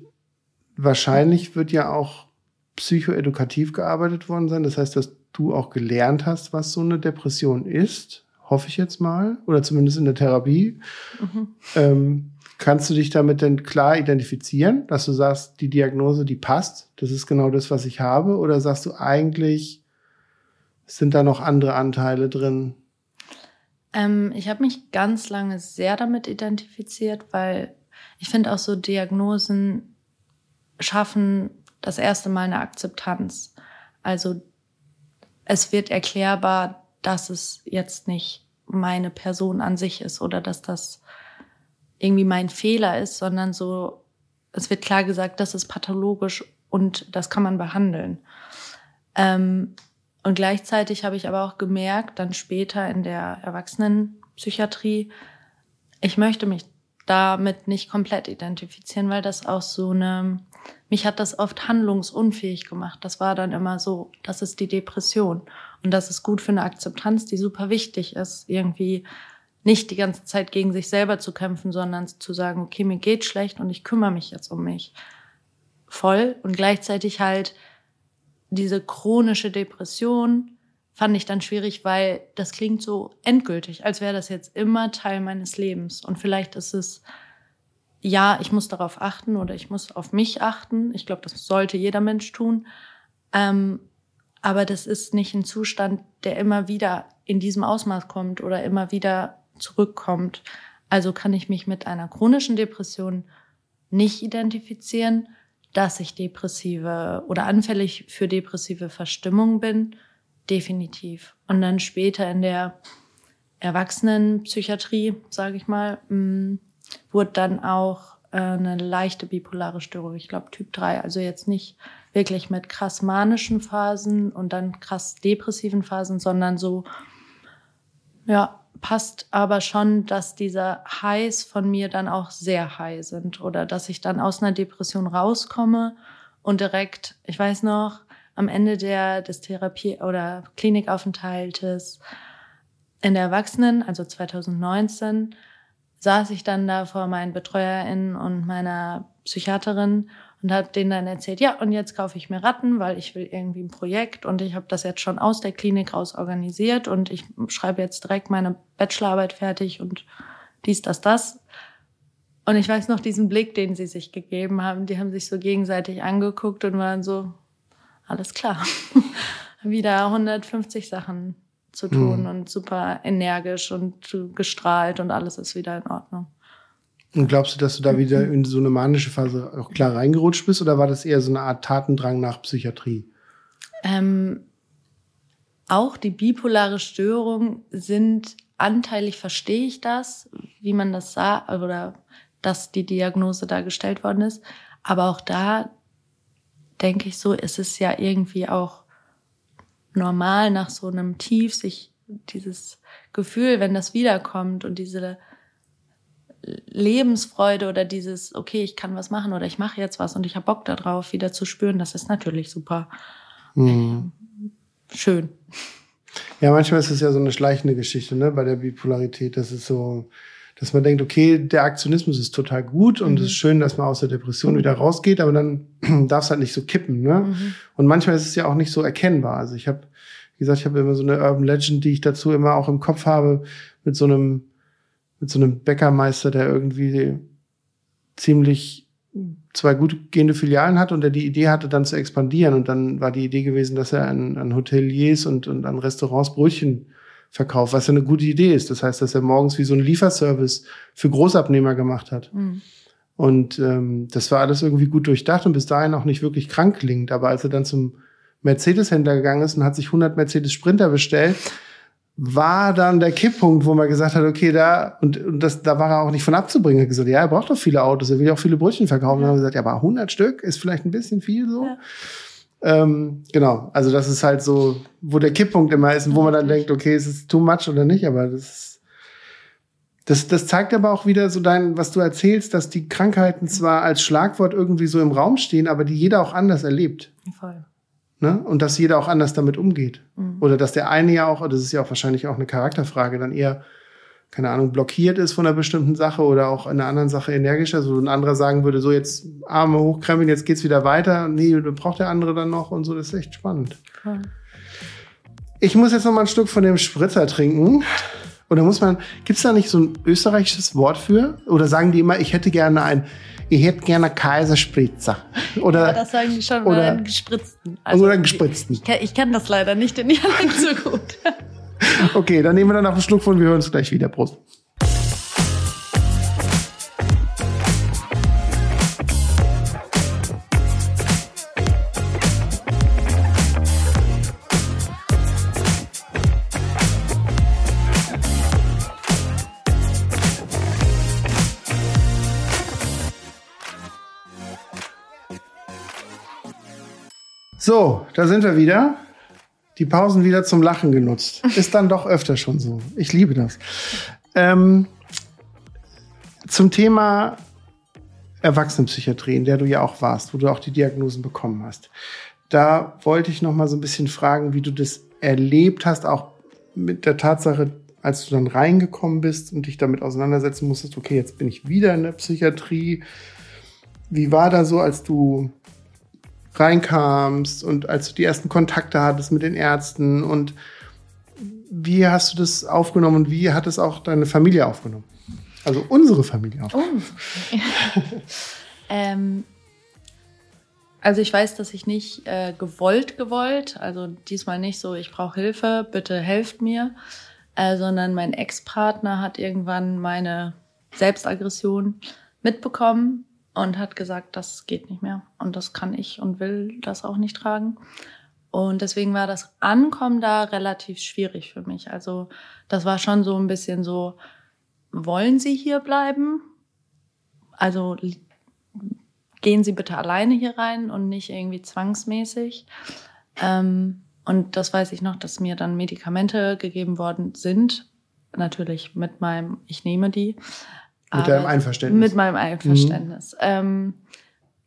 wahrscheinlich wird ja auch psychoedukativ gearbeitet worden sein. Das heißt, dass du auch gelernt hast, was so eine Depression ist, hoffe ich jetzt mal, oder zumindest in der Therapie. Mhm. Ähm, kannst du dich damit denn klar identifizieren, dass du sagst, die Diagnose, die passt, das ist genau das, was ich habe? Oder sagst du eigentlich, sind da noch andere Anteile drin? Ähm, ich habe mich ganz lange sehr damit identifiziert, weil ich finde auch so Diagnosen schaffen das erste Mal eine Akzeptanz. Also es wird erklärbar, dass es jetzt nicht meine Person an sich ist oder dass das irgendwie mein Fehler ist, sondern so, es wird klar gesagt, das ist pathologisch und das kann man behandeln. Ähm, und gleichzeitig habe ich aber auch gemerkt, dann später in der Erwachsenenpsychiatrie, ich möchte mich damit nicht komplett identifizieren, weil das auch so eine mich hat das oft handlungsunfähig gemacht. Das war dann immer so, das ist die Depression. Und das ist gut für eine Akzeptanz, die super wichtig ist, irgendwie nicht die ganze Zeit gegen sich selber zu kämpfen, sondern zu sagen, okay, mir geht schlecht und ich kümmere mich jetzt um mich. Voll. Und gleichzeitig halt diese chronische Depression fand ich dann schwierig, weil das klingt so endgültig, als wäre das jetzt immer Teil meines Lebens. Und vielleicht ist es ja, ich muss darauf achten oder ich muss auf mich achten. Ich glaube, das sollte jeder Mensch tun. Ähm, aber das ist nicht ein Zustand, der immer wieder in diesem Ausmaß kommt oder immer wieder zurückkommt. Also kann ich mich mit einer chronischen Depression nicht identifizieren, dass ich depressive oder anfällig für depressive Verstimmung bin. Definitiv. Und dann später in der Erwachsenenpsychiatrie, sage ich mal, mm, wurde dann auch äh, eine leichte bipolare Störung, ich glaube Typ 3, also jetzt nicht wirklich mit krass manischen Phasen und dann krass depressiven Phasen, sondern so, ja, passt aber schon, dass diese Highs von mir dann auch sehr high sind oder dass ich dann aus einer Depression rauskomme und direkt, ich weiß noch, am Ende der, des Therapie- oder Klinikaufenthaltes in der Erwachsenen, also 2019, saß ich dann da vor meinen BetreuerInnen und meiner Psychiaterin und habe denen dann erzählt, ja, und jetzt kaufe ich mir Ratten, weil ich will irgendwie ein Projekt und ich habe das jetzt schon aus der Klinik raus organisiert und ich schreibe jetzt direkt meine Bachelorarbeit fertig und dies, das, das. Und ich weiß noch diesen Blick, den sie sich gegeben haben. Die haben sich so gegenseitig angeguckt und waren so, alles klar. [laughs] Wieder 150 Sachen zu tun mhm. und super energisch und gestrahlt und alles ist wieder in Ordnung. Und glaubst du, dass du da wieder in so eine manische Phase auch klar reingerutscht bist oder war das eher so eine Art Tatendrang nach Psychiatrie? Ähm, auch die bipolare Störung sind anteilig verstehe ich das, wie man das sah oder dass die Diagnose da gestellt worden ist. Aber auch da denke ich so, ist es ja irgendwie auch normal nach so einem Tief sich dieses Gefühl, wenn das wiederkommt und diese Lebensfreude oder dieses, okay, ich kann was machen oder ich mache jetzt was und ich habe Bock darauf, wieder zu spüren, das ist natürlich super mhm. schön. Ja, manchmal ist es ja so eine schleichende Geschichte, ne, bei der Bipolarität. Das ist so, dass man denkt, okay, der Aktionismus ist total gut und mhm. es ist schön, dass man aus der Depression wieder rausgeht, aber dann [clears throat] darf es halt nicht so kippen. Ne? Mhm. Und manchmal ist es ja auch nicht so erkennbar. Also ich habe, wie gesagt, ich habe immer so eine Urban Legend, die ich dazu immer auch im Kopf habe, mit so einem, mit so einem Bäckermeister, der irgendwie ziemlich zwei gut gehende Filialen hat und der die Idee hatte, dann zu expandieren. Und dann war die Idee gewesen, dass er an, an Hoteliers und, und an Restaurants Brötchen verkauft, was ja eine gute Idee ist. Das heißt, dass er morgens wie so ein Lieferservice für Großabnehmer gemacht hat. Mhm. Und ähm, das war alles irgendwie gut durchdacht und bis dahin auch nicht wirklich krank klingt. Aber als er dann zum Mercedes-Händler gegangen ist und hat sich 100 Mercedes Sprinter bestellt, war dann der Kipppunkt, wo man gesagt hat, okay, da, und, und das, da war er auch nicht von abzubringen. Er hat gesagt, ja, er braucht doch viele Autos, er will ja auch viele Brötchen verkaufen. Ja. Dann haben wir gesagt, ja, aber 100 Stück ist vielleicht ein bisschen viel so. Ja. Ähm, genau, also das ist halt so, wo der Kipppunkt immer ist und wo man dann denkt, okay, ist es too much oder nicht, aber das, das, das zeigt aber auch wieder so dein, was du erzählst, dass die Krankheiten zwar als Schlagwort irgendwie so im Raum stehen, aber die jeder auch anders erlebt. Voll. Ne? Und dass jeder auch anders damit umgeht. Mhm. Oder dass der eine ja auch, das ist ja auch wahrscheinlich auch eine Charakterfrage, dann eher keine Ahnung, blockiert ist von einer bestimmten Sache oder auch in einer anderen Sache energischer, so ein anderer sagen würde, so jetzt Arme hochkrempeln, jetzt geht's wieder weiter. Nee, braucht der andere dann noch und so, das ist echt spannend. Cool. Ich muss jetzt noch mal ein Stück von dem Spritzer trinken. Oder muss man, gibt's da nicht so ein österreichisches Wort für? Oder sagen die immer, ich hätte gerne ein, ich hätte gerne Kaiserspritzer. Oder, ja, das sagen die schon, oder einen gespritzten. Also, oder einen gespritzten. Ich, ich, kann das leider nicht in Dialekt so gut. [laughs] Okay, dann nehmen wir dann noch einen Schluck von. Wir hören uns gleich wieder. Prost. So, da sind wir wieder die Pausen wieder zum Lachen genutzt. Ist dann doch öfter schon so. Ich liebe das. Ähm, zum Thema Erwachsenenpsychiatrie, in der du ja auch warst, wo du auch die Diagnosen bekommen hast. Da wollte ich noch mal so ein bisschen fragen, wie du das erlebt hast, auch mit der Tatsache, als du dann reingekommen bist und dich damit auseinandersetzen musstest, okay, jetzt bin ich wieder in der Psychiatrie. Wie war da so, als du reinkamst und als du die ersten Kontakte hattest mit den Ärzten und wie hast du das aufgenommen und wie hat es auch deine Familie aufgenommen? Also unsere Familie aufgenommen. Oh. [laughs] ähm, also ich weiß, dass ich nicht äh, gewollt gewollt, also diesmal nicht so, ich brauche Hilfe, bitte helft mir, äh, sondern mein Ex-Partner hat irgendwann meine Selbstaggression mitbekommen und hat gesagt, das geht nicht mehr und das kann ich und will das auch nicht tragen. Und deswegen war das Ankommen da relativ schwierig für mich. Also das war schon so ein bisschen so, wollen Sie hier bleiben? Also gehen Sie bitte alleine hier rein und nicht irgendwie zwangsmäßig. Ähm, und das weiß ich noch, dass mir dann Medikamente gegeben worden sind. Natürlich mit meinem, ich nehme die. Mit deinem Einverständnis. Mit meinem Einverständnis. Mhm. Ähm,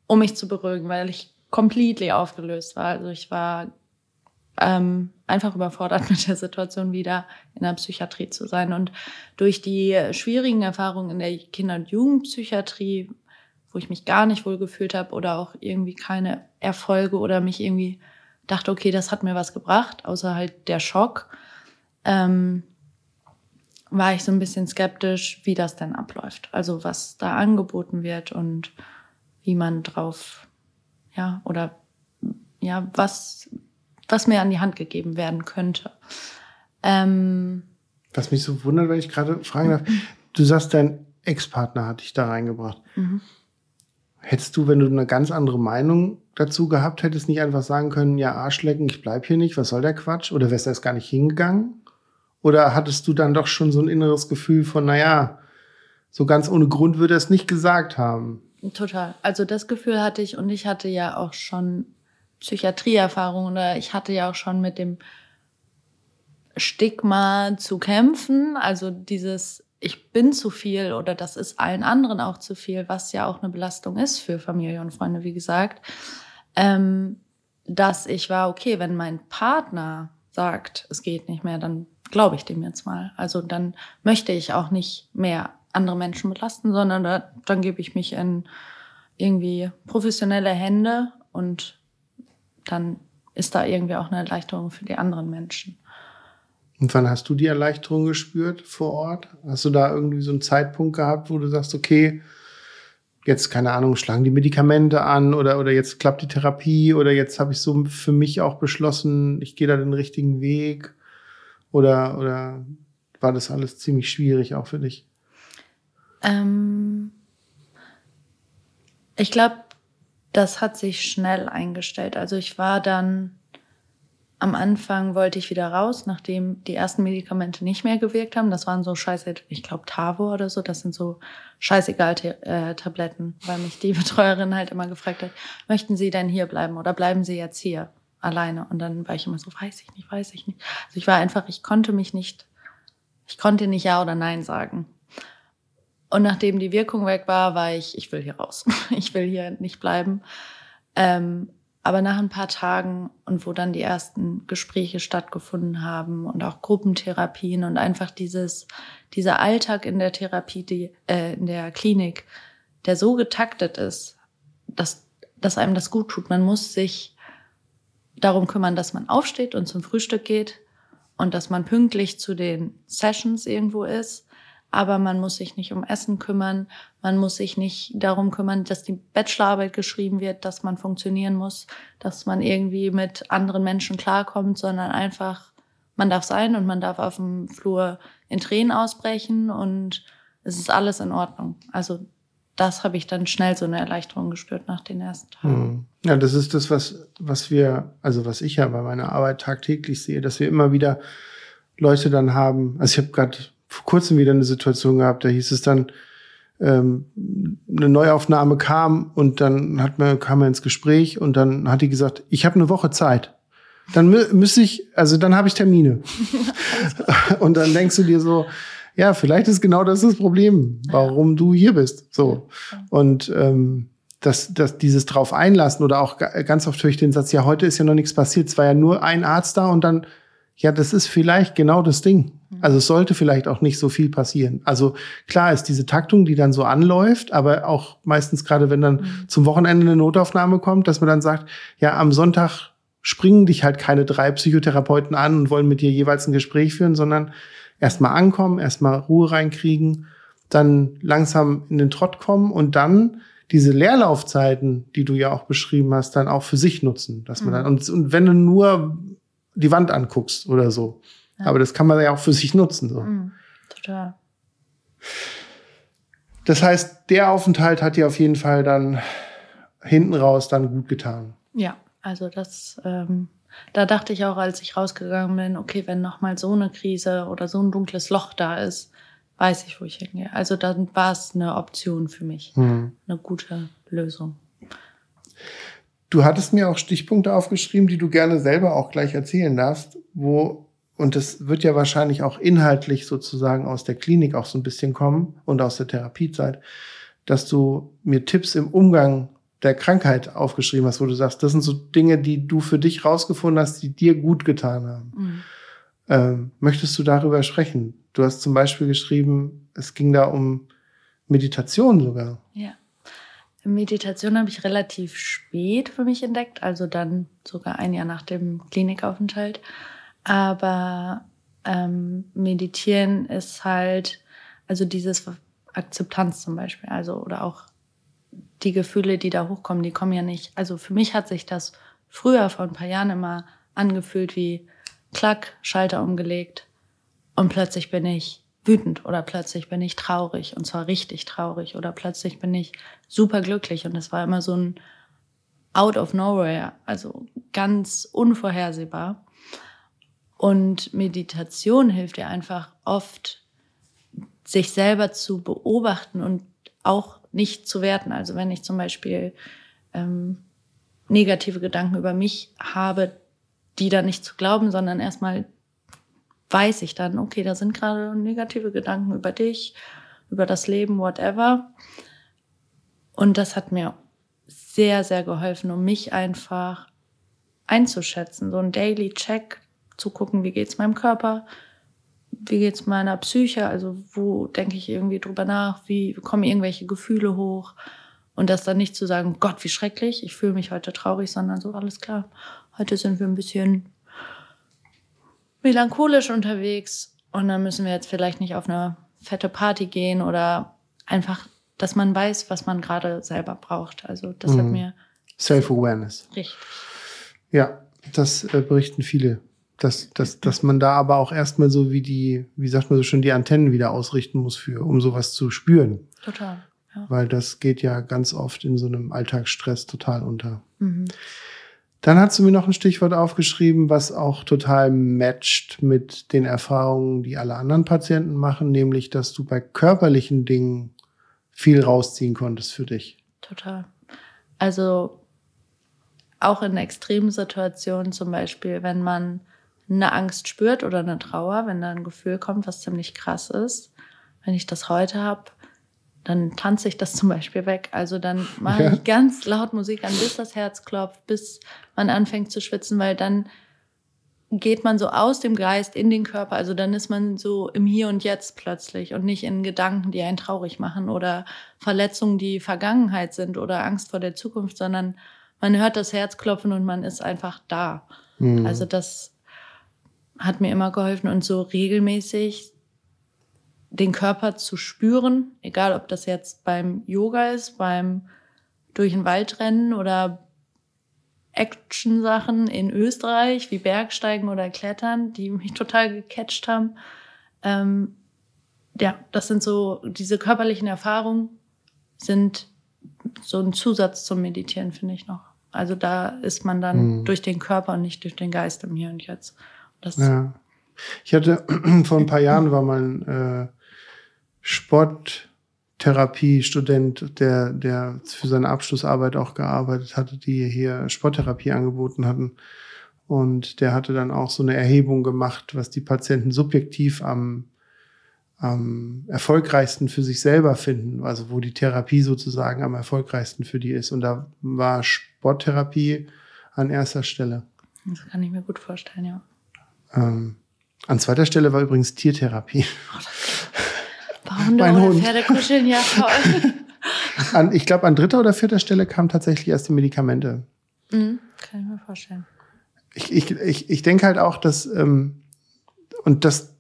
um mich zu beruhigen, weil ich completely aufgelöst war. Also ich war ähm, einfach überfordert [laughs] mit der Situation wieder in der Psychiatrie zu sein. Und durch die schwierigen Erfahrungen in der Kinder- und Jugendpsychiatrie, wo ich mich gar nicht wohl gefühlt habe oder auch irgendwie keine Erfolge oder mich irgendwie dachte, okay, das hat mir was gebracht, außer halt der Schock, ähm, war ich so ein bisschen skeptisch, wie das denn abläuft. Also was da angeboten wird und wie man drauf, ja, oder ja, was, was mir an die Hand gegeben werden könnte. Ähm, was mich so wundert, wenn ich gerade fragen darf, du sagst, dein Ex-Partner hat dich da reingebracht. Mhm. Hättest du, wenn du eine ganz andere Meinung dazu gehabt hättest, nicht einfach sagen können, ja, Arschlecken, ich bleib hier nicht, was soll der Quatsch? Oder wärst du erst gar nicht hingegangen? Oder hattest du dann doch schon so ein inneres Gefühl von, naja, so ganz ohne Grund würde er es nicht gesagt haben? Total. Also das Gefühl hatte ich und ich hatte ja auch schon Psychiatrieerfahrung oder ich hatte ja auch schon mit dem Stigma zu kämpfen. Also dieses, ich bin zu viel oder das ist allen anderen auch zu viel, was ja auch eine Belastung ist für Familie und Freunde, wie gesagt. Ähm, dass ich war, okay, wenn mein Partner sagt, es geht nicht mehr, dann glaube ich dem jetzt mal. Also dann möchte ich auch nicht mehr andere Menschen belasten, sondern da, dann gebe ich mich in irgendwie professionelle Hände und dann ist da irgendwie auch eine Erleichterung für die anderen Menschen. Und wann hast du die Erleichterung gespürt vor Ort? Hast du da irgendwie so einen Zeitpunkt gehabt, wo du sagst, okay, jetzt, keine Ahnung, schlagen die Medikamente an oder, oder jetzt klappt die Therapie oder jetzt habe ich so für mich auch beschlossen, ich gehe da den richtigen Weg? Oder, oder war das alles ziemlich schwierig auch für dich? Ähm, ich glaube, das hat sich schnell eingestellt. Also ich war dann am Anfang wollte ich wieder raus, nachdem die ersten Medikamente nicht mehr gewirkt haben. Das waren so scheiße, ich glaube Tavo oder so. Das sind so scheißegal äh, Tabletten, weil mich die [laughs] Betreuerin halt immer gefragt hat, möchten Sie denn hier bleiben oder bleiben Sie jetzt hier alleine? Und dann war ich immer so, weiß ich nicht, weiß ich nicht. Also ich war einfach, ich konnte mich nicht, ich konnte nicht ja oder nein sagen. Und nachdem die Wirkung weg war, war ich, ich will hier raus. [laughs] Ich will hier nicht bleiben. Ähm, aber nach ein paar Tagen und wo dann die ersten Gespräche stattgefunden haben und auch Gruppentherapien und einfach dieses, dieser Alltag in der Therapie, die, äh, in der Klinik, der so getaktet ist, dass, dass einem das gut tut. Man muss sich darum kümmern, dass man aufsteht und zum Frühstück geht und dass man pünktlich zu den Sessions irgendwo ist aber man muss sich nicht um Essen kümmern, man muss sich nicht darum kümmern, dass die Bachelorarbeit geschrieben wird, dass man funktionieren muss, dass man irgendwie mit anderen Menschen klarkommt, sondern einfach, man darf sein und man darf auf dem Flur in Tränen ausbrechen und es ist alles in Ordnung. Also das habe ich dann schnell so eine Erleichterung gespürt nach den ersten Tagen. Hm. Ja, das ist das, was, was wir, also was ich ja bei meiner Arbeit tagtäglich sehe, dass wir immer wieder Leute dann haben, also ich habe gerade vor kurzem wieder eine Situation gehabt, da hieß es dann, ähm, eine Neuaufnahme kam und dann hat man, kam man ins Gespräch und dann hat die gesagt, ich habe eine Woche Zeit. Dann mü müsste ich, also dann habe ich Termine. [laughs] und dann denkst du dir so, ja, vielleicht ist genau das das Problem, warum ja. du hier bist. So. Und ähm, dass, dass dieses drauf einlassen oder auch ganz oft höre ich den Satz, ja, heute ist ja noch nichts passiert, es war ja nur ein Arzt da und dann, ja, das ist vielleicht genau das Ding. Also es sollte vielleicht auch nicht so viel passieren. Also klar ist diese Taktung, die dann so anläuft, aber auch meistens gerade, wenn dann mhm. zum Wochenende eine Notaufnahme kommt, dass man dann sagt, ja, am Sonntag springen dich halt keine drei Psychotherapeuten an und wollen mit dir jeweils ein Gespräch führen, sondern erstmal ankommen, erstmal Ruhe reinkriegen, dann langsam in den Trott kommen und dann diese Leerlaufzeiten, die du ja auch beschrieben hast, dann auch für sich nutzen, dass man mhm. dann und, und wenn du nur die Wand anguckst oder so, aber das kann man ja auch für sich nutzen. So. Mhm, total. Das heißt, der Aufenthalt hat dir auf jeden Fall dann hinten raus dann gut getan. Ja, also das, ähm, da dachte ich auch, als ich rausgegangen bin, okay, wenn nochmal so eine Krise oder so ein dunkles Loch da ist, weiß ich, wo ich hingehe. Also dann war es eine Option für mich, mhm. eine gute Lösung. Du hattest mir auch Stichpunkte aufgeschrieben, die du gerne selber auch gleich erzählen darfst, wo und das wird ja wahrscheinlich auch inhaltlich sozusagen aus der Klinik auch so ein bisschen kommen und aus der Therapiezeit, dass du mir Tipps im Umgang der Krankheit aufgeschrieben hast, wo du sagst, das sind so Dinge, die du für dich rausgefunden hast, die dir gut getan haben. Mhm. Ähm, möchtest du darüber sprechen? Du hast zum Beispiel geschrieben, es ging da um Meditation sogar. Ja. Meditation habe ich relativ spät für mich entdeckt, also dann sogar ein Jahr nach dem Klinikaufenthalt. Aber ähm, Meditieren ist halt, also dieses Akzeptanz zum Beispiel, also oder auch die Gefühle, die da hochkommen, die kommen ja nicht. Also für mich hat sich das früher vor ein paar Jahren immer angefühlt wie Klack, Schalter umgelegt und plötzlich bin ich wütend oder plötzlich bin ich traurig und zwar richtig traurig oder plötzlich bin ich super glücklich und es war immer so ein out of nowhere, also ganz unvorhersehbar. Und Meditation hilft dir einfach oft, sich selber zu beobachten und auch nicht zu werten. Also wenn ich zum Beispiel ähm, negative Gedanken über mich habe, die dann nicht zu glauben, sondern erstmal weiß ich dann, okay, da sind gerade negative Gedanken über dich, über das Leben, whatever. Und das hat mir sehr, sehr geholfen, um mich einfach einzuschätzen. So ein Daily Check zu gucken, wie geht's meinem Körper, wie geht's meiner Psyche, also wo denke ich irgendwie drüber nach, wie kommen irgendwelche Gefühle hoch und das dann nicht zu sagen, Gott, wie schrecklich, ich fühle mich heute traurig, sondern so alles klar. Heute sind wir ein bisschen melancholisch unterwegs und dann müssen wir jetzt vielleicht nicht auf eine fette Party gehen oder einfach, dass man weiß, was man gerade selber braucht. Also das mhm. hat mir Self-Awareness. Richtig. Ja, das äh, berichten viele dass, dass, dass man da aber auch erstmal so wie die, wie sagt man so schon, die Antennen wieder ausrichten muss für, um sowas zu spüren. Total. Ja. Weil das geht ja ganz oft in so einem Alltagsstress total unter. Mhm. Dann hast du mir noch ein Stichwort aufgeschrieben, was auch total matcht mit den Erfahrungen, die alle anderen Patienten machen, nämlich, dass du bei körperlichen Dingen viel rausziehen konntest für dich. Total. Also auch in extremen Situationen, zum Beispiel, wenn man eine Angst spürt oder eine Trauer, wenn da ein Gefühl kommt, was ziemlich krass ist. Wenn ich das heute habe, dann tanze ich das [laughs] zum Beispiel weg. Also dann mache ja. ich ganz laut Musik an, bis das Herz klopft, bis man anfängt zu schwitzen, weil dann geht man so aus dem Geist in den Körper. Also dann ist man so im Hier und Jetzt plötzlich und nicht in Gedanken, die einen traurig machen oder Verletzungen, die Vergangenheit sind oder Angst vor der Zukunft, sondern man hört das Herz klopfen und man ist einfach da. Mhm. Also das hat mir immer geholfen und so regelmäßig den Körper zu spüren, egal ob das jetzt beim Yoga ist, beim durch den Wald rennen oder Action-Sachen in Österreich wie Bergsteigen oder Klettern, die [laughs] mich total gecatcht haben. Ähm, ja, das sind so, diese körperlichen Erfahrungen sind so ein Zusatz zum Meditieren, finde ich noch. Also da ist man dann mhm. durch den Körper und nicht durch den Geist im Hier und Jetzt. Das ja. Ich hatte [clears throat] vor ein paar Jahren war mein äh, Sporttherapie-Student, der, der für seine Abschlussarbeit auch gearbeitet hatte, die hier Sporttherapie angeboten hatten. Und der hatte dann auch so eine Erhebung gemacht, was die Patienten subjektiv am, am erfolgreichsten für sich selber finden, also wo die Therapie sozusagen am erfolgreichsten für die ist. Und da war Sporttherapie an erster Stelle. Das kann ich mir gut vorstellen, ja. Ähm, an zweiter Stelle war übrigens Tiertherapie. Hunde mein Hund. Pferde kuscheln, ja [laughs] toll. an, ich glaube, an dritter oder vierter Stelle kamen tatsächlich erst die Medikamente. Mhm, kann ich mir vorstellen. Ich, ich, ich, ich denke halt auch, dass, ähm, und das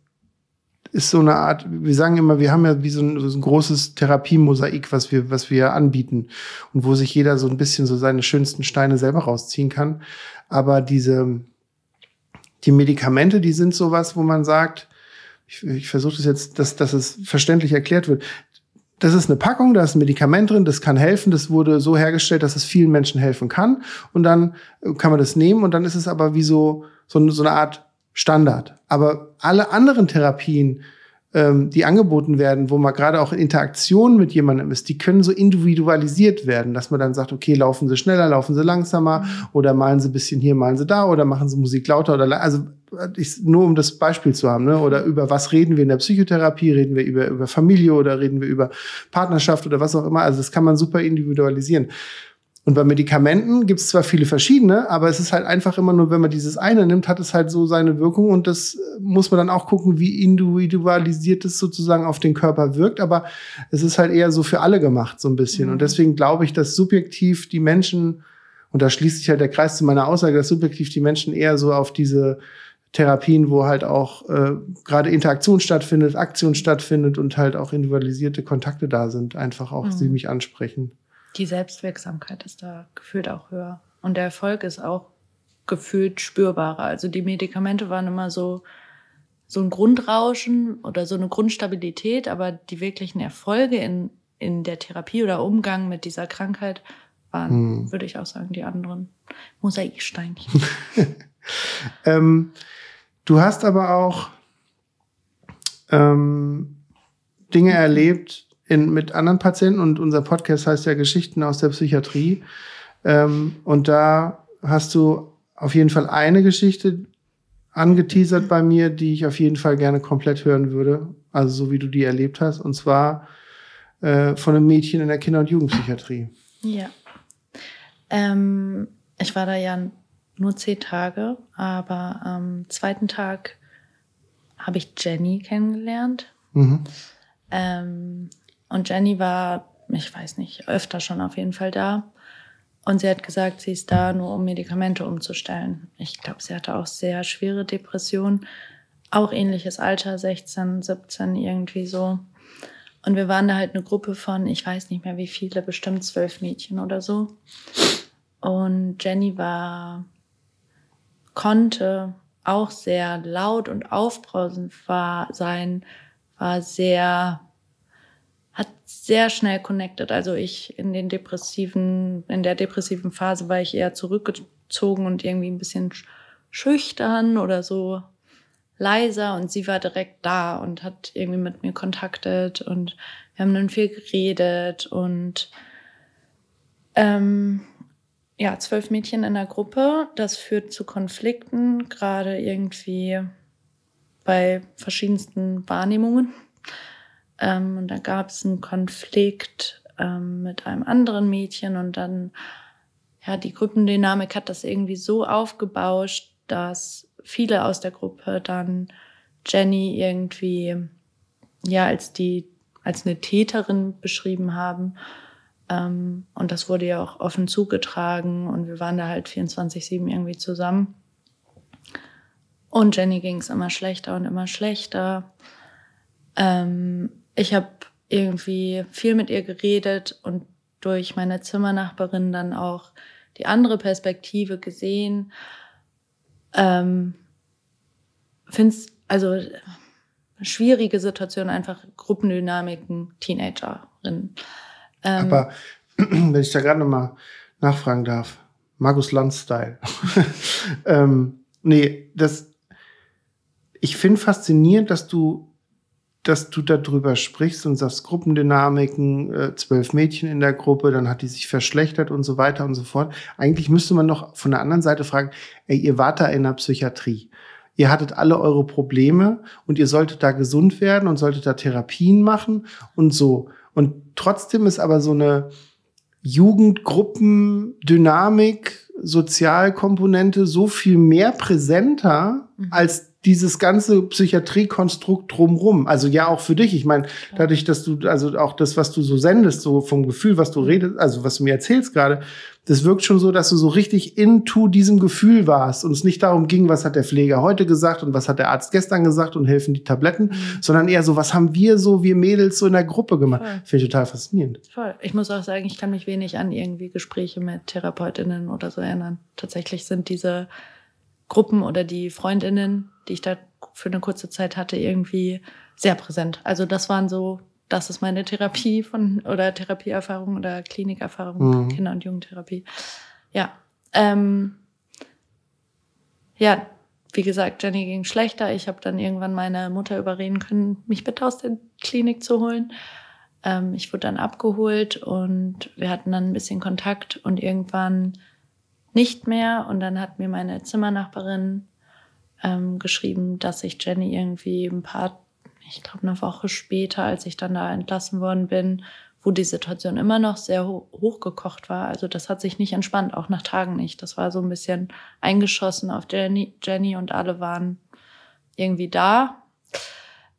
ist so eine Art, wir sagen immer, wir haben ja wie so ein, so ein großes Therapiemosaik, was wir, was wir anbieten und wo sich jeder so ein bisschen so seine schönsten Steine selber rausziehen kann. Aber diese, die Medikamente, die sind sowas, wo man sagt, ich, ich versuche das jetzt, dass, dass es verständlich erklärt wird. Das ist eine Packung, da ist ein Medikament drin, das kann helfen, das wurde so hergestellt, dass es vielen Menschen helfen kann. Und dann kann man das nehmen und dann ist es aber wie so, so, so eine Art Standard. Aber alle anderen Therapien, ähm, die angeboten werden, wo man gerade auch in Interaktion mit jemandem ist, die können so individualisiert werden, dass man dann sagt, okay, laufen Sie schneller, laufen Sie langsamer mhm. oder malen Sie ein bisschen hier, malen Sie da oder machen Sie Musik lauter oder also ich, nur um das Beispiel zu haben, ne? oder über was reden wir in der Psychotherapie, reden wir über, über Familie oder reden wir über Partnerschaft oder was auch immer, also das kann man super individualisieren. Und bei Medikamenten gibt es zwar viele verschiedene, aber es ist halt einfach immer nur, wenn man dieses eine nimmt, hat es halt so seine Wirkung und das muss man dann auch gucken, wie individualisiert es sozusagen auf den Körper wirkt. Aber es ist halt eher so für alle gemacht, so ein bisschen. Mhm. Und deswegen glaube ich, dass subjektiv die Menschen, und da schließt sich halt der Kreis zu meiner Aussage, dass subjektiv die Menschen eher so auf diese Therapien, wo halt auch äh, gerade Interaktion stattfindet, Aktion stattfindet und halt auch individualisierte Kontakte da sind, einfach auch mhm. sie mich ansprechen die Selbstwirksamkeit ist da gefühlt auch höher. Und der Erfolg ist auch gefühlt spürbarer. Also die Medikamente waren immer so, so ein Grundrauschen oder so eine Grundstabilität, aber die wirklichen Erfolge in, in der Therapie oder Umgang mit dieser Krankheit waren, hm. würde ich auch sagen, die anderen Mosaiksteinchen. [laughs] ähm, du hast aber auch ähm, Dinge erlebt, in, mit anderen Patienten und unser Podcast heißt ja Geschichten aus der Psychiatrie. Ähm, und da hast du auf jeden Fall eine Geschichte angeteasert bei mir, die ich auf jeden Fall gerne komplett hören würde. Also so wie du die erlebt hast. Und zwar äh, von einem Mädchen in der Kinder- und Jugendpsychiatrie. Ja. Ähm, ich war da ja nur zehn Tage, aber am zweiten Tag habe ich Jenny kennengelernt. Mhm. Ähm, und Jenny war, ich weiß nicht, öfter schon auf jeden Fall da. Und sie hat gesagt, sie ist da nur, um Medikamente umzustellen. Ich glaube, sie hatte auch sehr schwere Depressionen. Auch ähnliches Alter, 16, 17, irgendwie so. Und wir waren da halt eine Gruppe von, ich weiß nicht mehr wie viele, bestimmt zwölf Mädchen oder so. Und Jenny war, konnte auch sehr laut und aufbrausend war sein, war sehr hat sehr schnell connected. Also ich in den depressiven, in der depressiven Phase war ich eher zurückgezogen und irgendwie ein bisschen schüchtern oder so leiser und sie war direkt da und hat irgendwie mit mir kontaktet und wir haben dann viel geredet und ähm, ja, zwölf Mädchen in der Gruppe, das führt zu Konflikten, gerade irgendwie bei verschiedensten Wahrnehmungen. Ähm, und da gab es einen Konflikt ähm, mit einem anderen Mädchen und dann, ja, die Gruppendynamik hat das irgendwie so aufgebauscht, dass viele aus der Gruppe dann Jenny irgendwie, ja, als die, als eine Täterin beschrieben haben. Ähm, und das wurde ja auch offen zugetragen und wir waren da halt 24-7 irgendwie zusammen. Und Jenny ging es immer schlechter und immer schlechter. Ähm, ich habe irgendwie viel mit ihr geredet und durch meine Zimmernachbarin dann auch die andere Perspektive gesehen. Ähm, Finde es also schwierige Situation, einfach Gruppendynamiken, Teenagerinnen. Ähm, Aber [clears throat] wenn ich da gerade nochmal nachfragen darf, Markus Land-Style. [laughs] ähm, nee, das, ich finde faszinierend, dass du dass du darüber sprichst und sagst Gruppendynamiken, äh, zwölf Mädchen in der Gruppe, dann hat die sich verschlechtert und so weiter und so fort. Eigentlich müsste man noch von der anderen Seite fragen, ey, ihr wart da in der Psychiatrie. Ihr hattet alle eure Probleme und ihr solltet da gesund werden und solltet da Therapien machen und so. Und trotzdem ist aber so eine Jugendgruppendynamik, Sozialkomponente so viel mehr präsenter mhm. als dieses ganze Psychiatriekonstrukt drumrum. Also ja, auch für dich. Ich meine, dadurch, dass du, also auch das, was du so sendest, so vom Gefühl, was du redest, also was du mir erzählst gerade, das wirkt schon so, dass du so richtig into diesem Gefühl warst und es nicht darum ging, was hat der Pfleger heute gesagt und was hat der Arzt gestern gesagt und helfen die Tabletten, mhm. sondern eher so, was haben wir so, wir Mädels so in der Gruppe gemacht. Finde ich total faszinierend. Voll. Ich muss auch sagen, ich kann mich wenig an irgendwie Gespräche mit Therapeutinnen oder so erinnern. Tatsächlich sind diese Gruppen oder die Freundinnen, die ich da für eine kurze Zeit hatte, irgendwie sehr präsent. Also das waren so, das ist meine Therapie von oder Therapieerfahrung oder Klinikerfahrung, mhm. Kinder- und Jugendtherapie. Ja. Ähm, ja, wie gesagt, Jenny ging schlechter. Ich habe dann irgendwann meine Mutter überreden können, mich bitte aus der Klinik zu holen. Ähm, ich wurde dann abgeholt und wir hatten dann ein bisschen Kontakt und irgendwann nicht mehr. Und dann hat mir meine Zimmernachbarin ähm, geschrieben, dass ich Jenny irgendwie ein paar, ich glaube eine Woche später, als ich dann da entlassen worden bin, wo die Situation immer noch sehr ho hochgekocht war. Also das hat sich nicht entspannt, auch nach Tagen nicht. Das war so ein bisschen eingeschossen auf Jenny, Jenny und alle waren irgendwie da.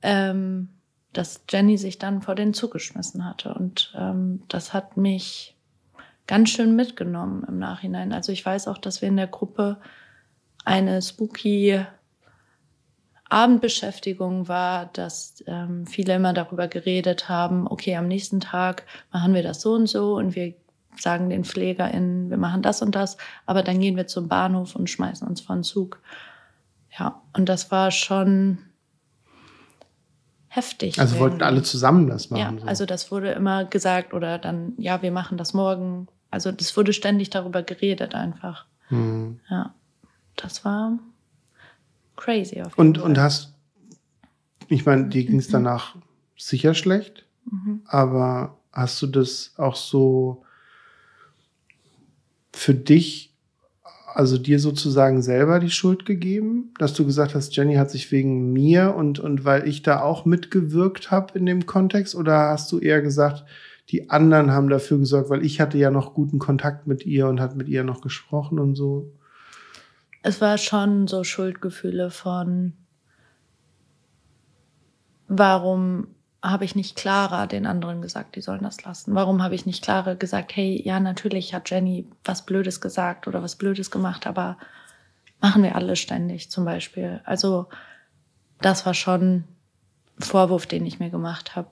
Ähm, dass Jenny sich dann vor den Zug geschmissen hatte. Und ähm, das hat mich ganz schön mitgenommen im Nachhinein. Also ich weiß auch, dass wir in der Gruppe eine spooky Abendbeschäftigung war, dass ähm, viele immer darüber geredet haben, okay, am nächsten Tag machen wir das so und so und wir sagen den PflegerInnen, wir machen das und das, aber dann gehen wir zum Bahnhof und schmeißen uns vor den Zug. Ja, und das war schon heftig. Also irgendwie. wollten alle zusammen das machen. Ja, so. also das wurde immer gesagt oder dann, ja, wir machen das morgen. Also das wurde ständig darüber geredet einfach. Mhm. Ja, das war crazy. Auf jeden und, Fall. und hast, ich meine, dir ging es mhm. danach sicher schlecht, mhm. aber hast du das auch so für dich, also dir sozusagen selber die Schuld gegeben, dass du gesagt hast, Jenny hat sich wegen mir und, und weil ich da auch mitgewirkt habe in dem Kontext? Oder hast du eher gesagt, die anderen haben dafür gesorgt, weil ich hatte ja noch guten Kontakt mit ihr und hat mit ihr noch gesprochen und so? es war schon so Schuldgefühle von, warum habe ich nicht klarer den anderen gesagt, die sollen das lassen? Warum habe ich nicht klarer gesagt, hey, ja, natürlich hat Jenny was Blödes gesagt oder was Blödes gemacht, aber machen wir alle ständig zum Beispiel. Also das war schon ein Vorwurf, den ich mir gemacht habe.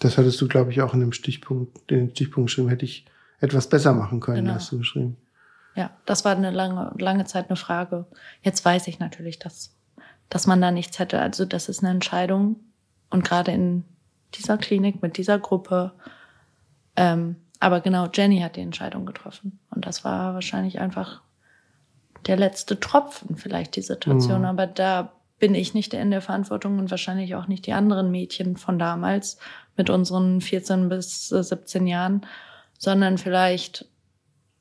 Das hattest du, glaube ich, auch in dem Stichpunkt, den Stichpunkt geschrieben, hätte ich etwas besser machen können, genau. hast du geschrieben. Ja, das war eine lange, lange Zeit eine Frage. Jetzt weiß ich natürlich, dass, dass man da nichts hätte. Also das ist eine Entscheidung. Und gerade in dieser Klinik mit dieser Gruppe. Ähm, aber genau, Jenny hat die Entscheidung getroffen. Und das war wahrscheinlich einfach der letzte Tropfen, vielleicht die Situation. Mhm. Aber da bin ich nicht in der Verantwortung und wahrscheinlich auch nicht die anderen Mädchen von damals mit unseren 14 bis 17 Jahren, sondern vielleicht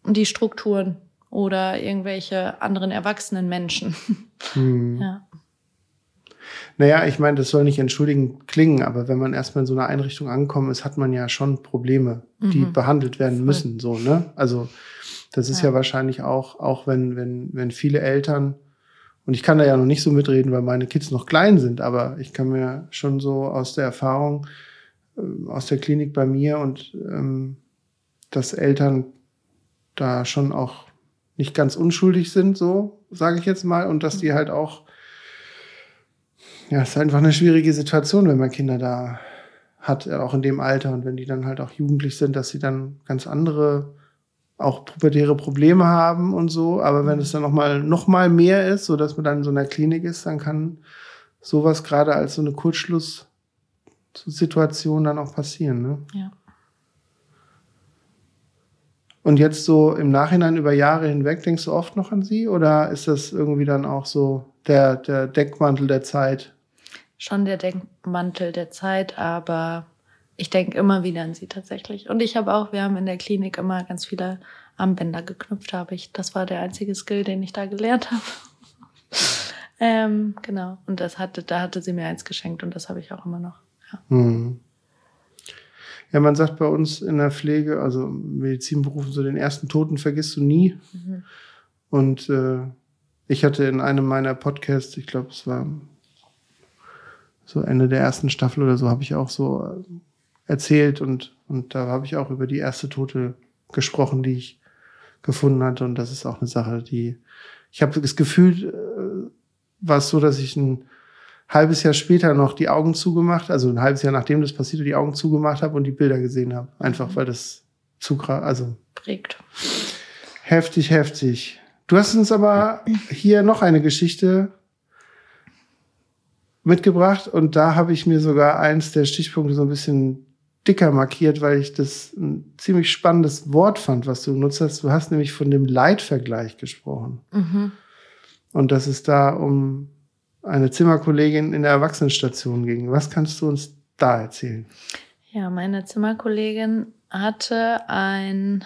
die Strukturen oder irgendwelche anderen erwachsenen Menschen. [laughs] Hm. Ja. Naja, ich meine, das soll nicht entschuldigend klingen, aber wenn man erstmal in so einer Einrichtung angekommen ist, hat man ja schon Probleme, die mhm. behandelt werden Voll. müssen, so, ne? Also, das ist ja. ja, wahrscheinlich auch, auch wenn, wenn, wenn viele Eltern, und ich kann da ja noch nicht so mitreden, weil meine Kids noch klein sind, aber ich kann mir schon so aus der Erfahrung, äh, aus der Klinik bei mir und ähm, dass Eltern da schon auch nicht ganz unschuldig sind, so sage ich jetzt mal, und dass die halt auch, ja, es ist einfach eine schwierige Situation, wenn man Kinder da hat, auch in dem Alter und wenn die dann halt auch jugendlich sind, dass sie dann ganz andere auch pubertäre Probleme haben und so, aber wenn es dann noch mal noch mal mehr ist, so dass man dann in so einer Klinik ist, dann kann sowas gerade als so eine Kurzschlusssituation dann auch passieren, ne? Ja. Und jetzt so im Nachhinein über Jahre hinweg, denkst du oft noch an sie? Oder ist das irgendwie dann auch so der, der Deckmantel der Zeit? Schon der Deckmantel der Zeit, aber ich denke immer wieder an sie tatsächlich. Und ich habe auch, wir haben in der Klinik immer ganz viele Armbänder geknüpft, habe ich. Das war der einzige Skill, den ich da gelernt habe. [laughs] ähm, genau. Und das hatte, da hatte sie mir eins geschenkt und das habe ich auch immer noch. Ja. Hm. Ja, man sagt bei uns in der Pflege, also Medizinberufen, so den ersten Toten vergisst du nie. Mhm. Und äh, ich hatte in einem meiner Podcasts, ich glaube, es war so Ende der ersten Staffel oder so, habe ich auch so äh, erzählt und, und da habe ich auch über die erste Tote gesprochen, die ich gefunden hatte. Und das ist auch eine Sache, die ich habe das Gefühl, äh, war es so, dass ich ein halbes Jahr später noch die Augen zugemacht, also ein halbes Jahr nachdem das passierte, die Augen zugemacht habe und die Bilder gesehen habe. Einfach mhm. weil das zu krass, also prägt. Heftig, heftig. Du hast uns aber hier noch eine Geschichte mitgebracht und da habe ich mir sogar eins der Stichpunkte so ein bisschen dicker markiert, weil ich das ein ziemlich spannendes Wort fand, was du genutzt hast. Du hast nämlich von dem Leitvergleich gesprochen. Mhm. Und dass es da um eine Zimmerkollegin in der Erwachsenenstation ging. Was kannst du uns da erzählen? Ja, meine Zimmerkollegin hatte ein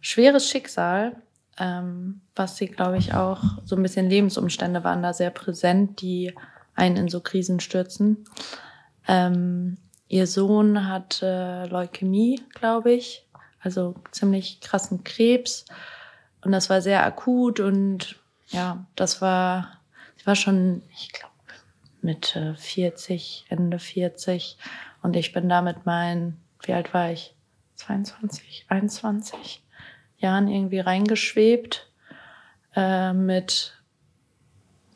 schweres Schicksal, ähm, was sie, glaube ich, auch so ein bisschen Lebensumstände waren da sehr präsent, die einen in so Krisen stürzen. Ähm, ihr Sohn hat äh, Leukämie, glaube ich, also ziemlich krassen Krebs. Und das war sehr akut und ja, das war, ich war schon, ich glaube, Mitte 40, Ende 40. Und ich bin da mit meinen, wie alt war ich? 22, 21 Jahren irgendwie reingeschwebt äh, mit,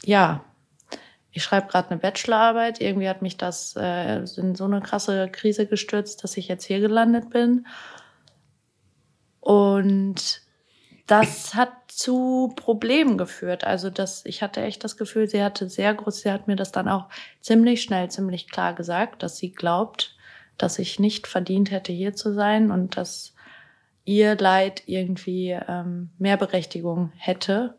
ja, ich schreibe gerade eine Bachelorarbeit. Irgendwie hat mich das äh, in so eine krasse Krise gestürzt, dass ich jetzt hier gelandet bin. Und das hat zu Problemen geführt. Also das, ich hatte echt das Gefühl, sie hatte sehr groß, sie hat mir das dann auch ziemlich schnell, ziemlich klar gesagt, dass sie glaubt, dass ich nicht verdient hätte, hier zu sein und dass ihr Leid irgendwie ähm, mehr Berechtigung hätte.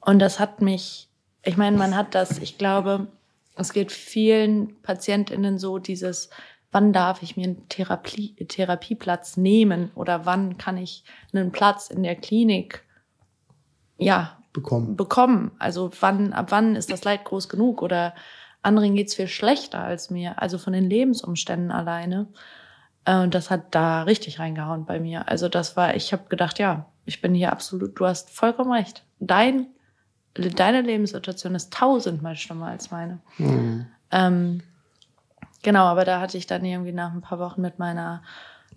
Und das hat mich, ich meine, man hat das, ich glaube, es geht vielen PatientInnen so, dieses, wann darf ich mir einen Therapie, Therapieplatz nehmen oder wann kann ich einen Platz in der Klinik ja bekommen. bekommen. Also wann, ab wann ist das Leid groß genug oder anderen geht's viel schlechter als mir, also von den Lebensumständen alleine. Äh, und das hat da richtig reingehauen bei mir. Also das war, ich habe gedacht, ja, ich bin hier absolut, du hast vollkommen recht. Dein, deine Lebenssituation ist tausendmal schlimmer als meine. Mhm. Ähm, Genau, aber da hatte ich dann irgendwie nach ein paar Wochen mit meiner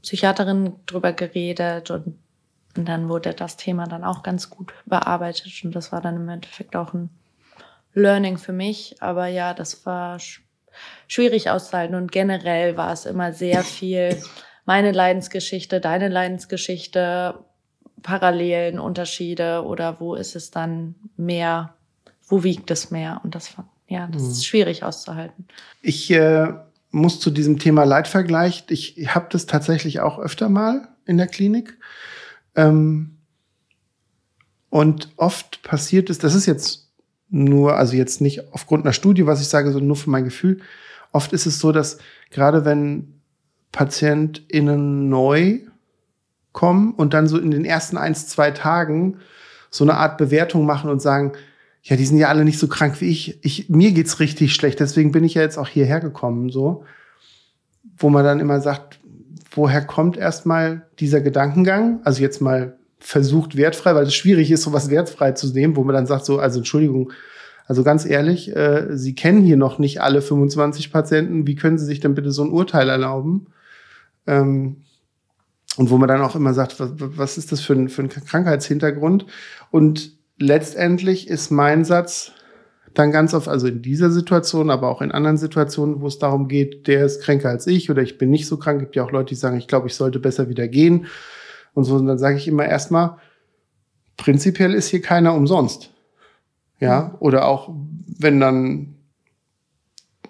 Psychiaterin drüber geredet und, und dann wurde das Thema dann auch ganz gut bearbeitet und das war dann im Endeffekt auch ein Learning für mich. Aber ja, das war schwierig auszuhalten und generell war es immer sehr viel meine Leidensgeschichte, deine Leidensgeschichte, Parallelen, Unterschiede oder wo ist es dann mehr, wo wiegt es mehr? Und das ja, das ist mhm. schwierig auszuhalten. Ich äh, muss zu diesem Thema Leitvergleich, ich habe das tatsächlich auch öfter mal in der Klinik. Ähm, und oft passiert es, das ist jetzt nur, also jetzt nicht aufgrund einer Studie, was ich sage, sondern nur für mein Gefühl. Oft ist es so, dass gerade wenn PatientInnen neu kommen und dann so in den ersten eins, zwei Tagen so eine Art Bewertung machen und sagen, ja, die sind ja alle nicht so krank wie ich. ich mir geht's richtig schlecht, deswegen bin ich ja jetzt auch hierher gekommen, so. Wo man dann immer sagt, woher kommt erstmal dieser Gedankengang? Also jetzt mal versucht wertfrei, weil es schwierig ist, sowas wertfrei zu nehmen, wo man dann sagt so, also Entschuldigung, also ganz ehrlich, äh, Sie kennen hier noch nicht alle 25 Patienten. Wie können Sie sich denn bitte so ein Urteil erlauben? Ähm, und wo man dann auch immer sagt, was, was ist das für ein, für ein Krankheitshintergrund? Und letztendlich ist mein Satz dann ganz oft, also in dieser Situation, aber auch in anderen Situationen, wo es darum geht, der ist kränker als ich oder ich bin nicht so krank, gibt ja auch Leute, die sagen, ich glaube, ich sollte besser wieder gehen und so. Und dann sage ich immer erstmal, prinzipiell ist hier keiner umsonst. Ja, oder auch wenn dann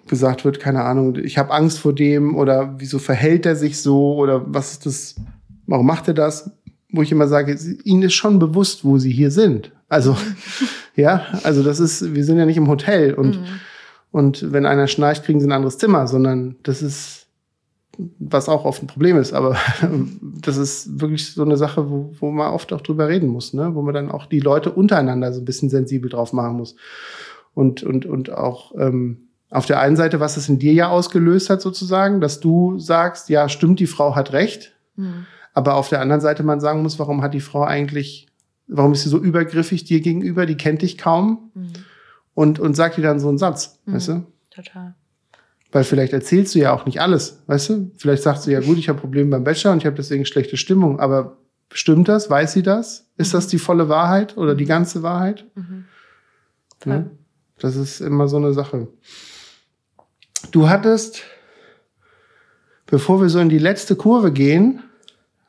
gesagt wird, keine Ahnung, ich habe Angst vor dem oder wieso verhält er sich so oder was ist das, warum macht er das? Wo ich immer sage, ihnen ist schon bewusst, wo sie hier sind. Also, [laughs] ja, also das ist, wir sind ja nicht im Hotel und, mhm. und wenn einer schnarcht, kriegen sie ein anderes Zimmer, sondern das ist, was auch oft ein Problem ist, aber [laughs] das ist wirklich so eine Sache, wo, wo man oft auch drüber reden muss, ne? wo man dann auch die Leute untereinander so ein bisschen sensibel drauf machen muss. Und, und, und auch ähm, auf der einen Seite, was es in dir ja ausgelöst hat, sozusagen, dass du sagst, ja, stimmt, die Frau hat recht. Mhm. Aber auf der anderen Seite man sagen muss, warum hat die Frau eigentlich warum ist sie so übergriffig dir gegenüber? Die kennt dich kaum. Mhm. Und, und sagt dir dann so einen Satz, mhm. weißt du? Total. Weil vielleicht erzählst du ja auch nicht alles, weißt du? Vielleicht sagst du ja, gut, ich habe Probleme beim Bachelor und ich habe deswegen schlechte Stimmung. Aber stimmt das? Weiß sie das? Ist mhm. das die volle Wahrheit oder die ganze Wahrheit? Mhm. Ja, das ist immer so eine Sache. Du hattest, bevor wir so in die letzte Kurve gehen,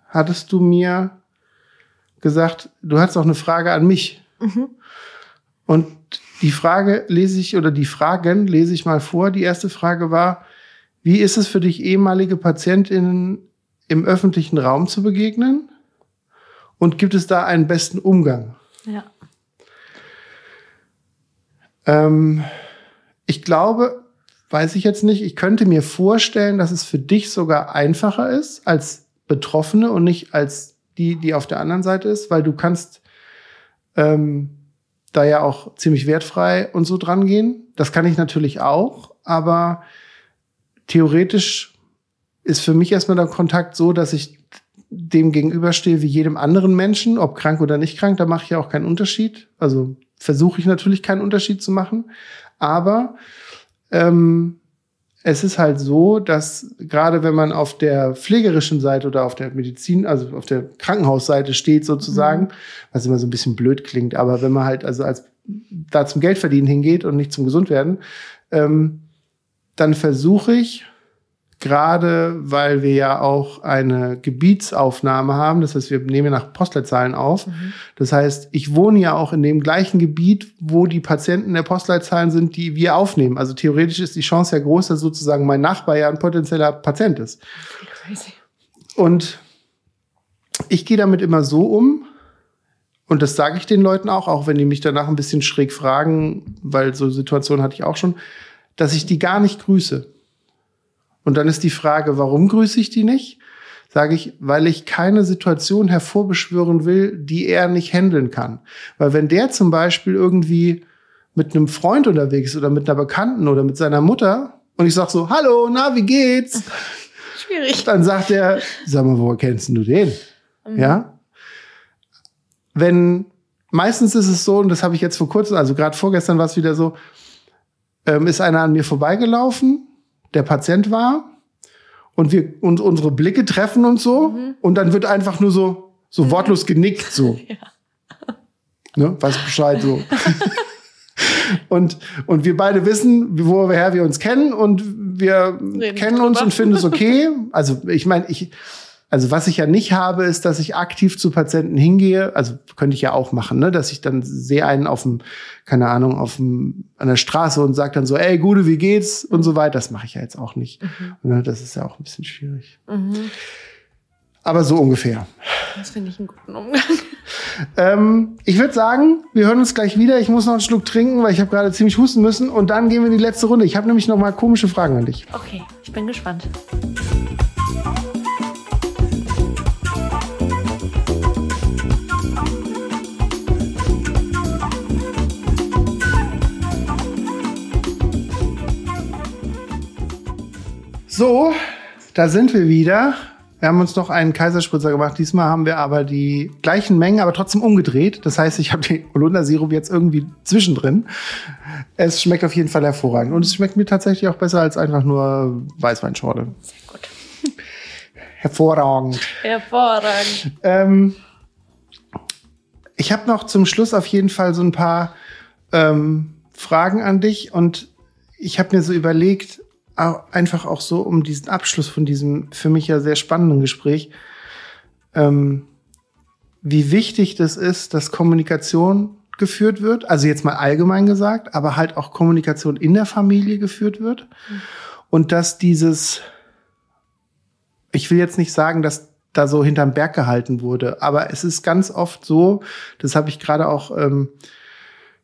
hattest du mir gesagt, du hast auch eine Frage an mich. Mhm. Und die Frage lese ich oder die Fragen lese ich mal vor. Die erste Frage war, wie ist es für dich, ehemalige Patientinnen im öffentlichen Raum zu begegnen? Und gibt es da einen besten Umgang? Ja. Ähm, ich glaube, weiß ich jetzt nicht, ich könnte mir vorstellen, dass es für dich sogar einfacher ist als Betroffene und nicht als die, die auf der anderen Seite ist, weil du kannst ähm, da ja auch ziemlich wertfrei und so dran gehen. Das kann ich natürlich auch, aber theoretisch ist für mich erstmal der Kontakt so, dass ich dem gegenüberstehe wie jedem anderen Menschen, ob krank oder nicht krank, da mache ich ja auch keinen Unterschied. Also versuche ich natürlich keinen Unterschied zu machen. Aber ähm, es ist halt so, dass gerade wenn man auf der pflegerischen Seite oder auf der Medizin, also auf der Krankenhausseite steht sozusagen, mhm. was immer so ein bisschen blöd klingt, aber wenn man halt also als da zum Geldverdienen hingeht und nicht zum Gesundwerden, ähm, dann versuche ich gerade weil wir ja auch eine Gebietsaufnahme haben. Das heißt, wir nehmen nach Postleitzahlen auf. Mhm. Das heißt, ich wohne ja auch in dem gleichen Gebiet, wo die Patienten der Postleitzahlen sind, die wir aufnehmen. Also theoretisch ist die Chance ja groß, dass sozusagen mein Nachbar ja ein potenzieller Patient ist. Crazy. Und ich gehe damit immer so um, und das sage ich den Leuten auch, auch wenn die mich danach ein bisschen schräg fragen, weil so Situationen hatte ich auch schon, dass ich die gar nicht grüße. Und dann ist die Frage, warum grüße ich die nicht? Sage ich, weil ich keine Situation hervorbeschwören will, die er nicht handeln kann. Weil wenn der zum Beispiel irgendwie mit einem Freund unterwegs ist oder mit einer Bekannten oder mit seiner Mutter und ich sag so, hallo, na, wie geht's? [laughs] Schwierig. Dann sagt er, sag mal, woher kennst du den? Mhm. Ja? Wenn, meistens ist es so, und das habe ich jetzt vor kurzem, also gerade vorgestern war es wieder so, ähm, ist einer an mir vorbeigelaufen der Patient war und wir und unsere Blicke treffen und so mhm. und dann wird einfach nur so so mhm. wortlos genickt so. [laughs] ja. Ne, weiß Bescheid so. [laughs] und und wir beide wissen, woher wir uns kennen und wir Reden kennen uns und finden es okay. [laughs] Also ich meine, ich also was ich ja nicht habe, ist, dass ich aktiv zu Patienten hingehe. Also könnte ich ja auch machen, ne? dass ich dann sehe einen auf dem, keine Ahnung, auf dem, an der Straße und sage dann so, ey, Gude, wie geht's? Und so weiter. Das mache ich ja jetzt auch nicht. Mhm. Ne? Das ist ja auch ein bisschen schwierig. Mhm. Aber so ungefähr. Das finde ich einen guten Umgang. Ähm, ich würde sagen, wir hören uns gleich wieder. Ich muss noch einen Schluck trinken, weil ich habe gerade ziemlich husten müssen. Und dann gehen wir in die letzte Runde. Ich habe nämlich noch mal komische Fragen an dich. Okay, ich bin gespannt. So, da sind wir wieder. Wir haben uns noch einen Kaiserspritzer gemacht. Diesmal haben wir aber die gleichen Mengen, aber trotzdem umgedreht. Das heißt, ich habe den Holundersirup jetzt irgendwie zwischendrin. Es schmeckt auf jeden Fall hervorragend. Und es schmeckt mir tatsächlich auch besser als einfach nur Weißweinschorle. Sehr gut. Hervorragend. Hervorragend. Ähm, ich habe noch zum Schluss auf jeden Fall so ein paar ähm, Fragen an dich. Und ich habe mir so überlegt, einfach auch so um diesen Abschluss von diesem für mich ja sehr spannenden Gespräch, ähm, wie wichtig das ist, dass Kommunikation geführt wird, also jetzt mal allgemein gesagt, aber halt auch Kommunikation in der Familie geführt wird mhm. und dass dieses, ich will jetzt nicht sagen, dass da so hinterm Berg gehalten wurde, aber es ist ganz oft so, das habe ich gerade auch ähm,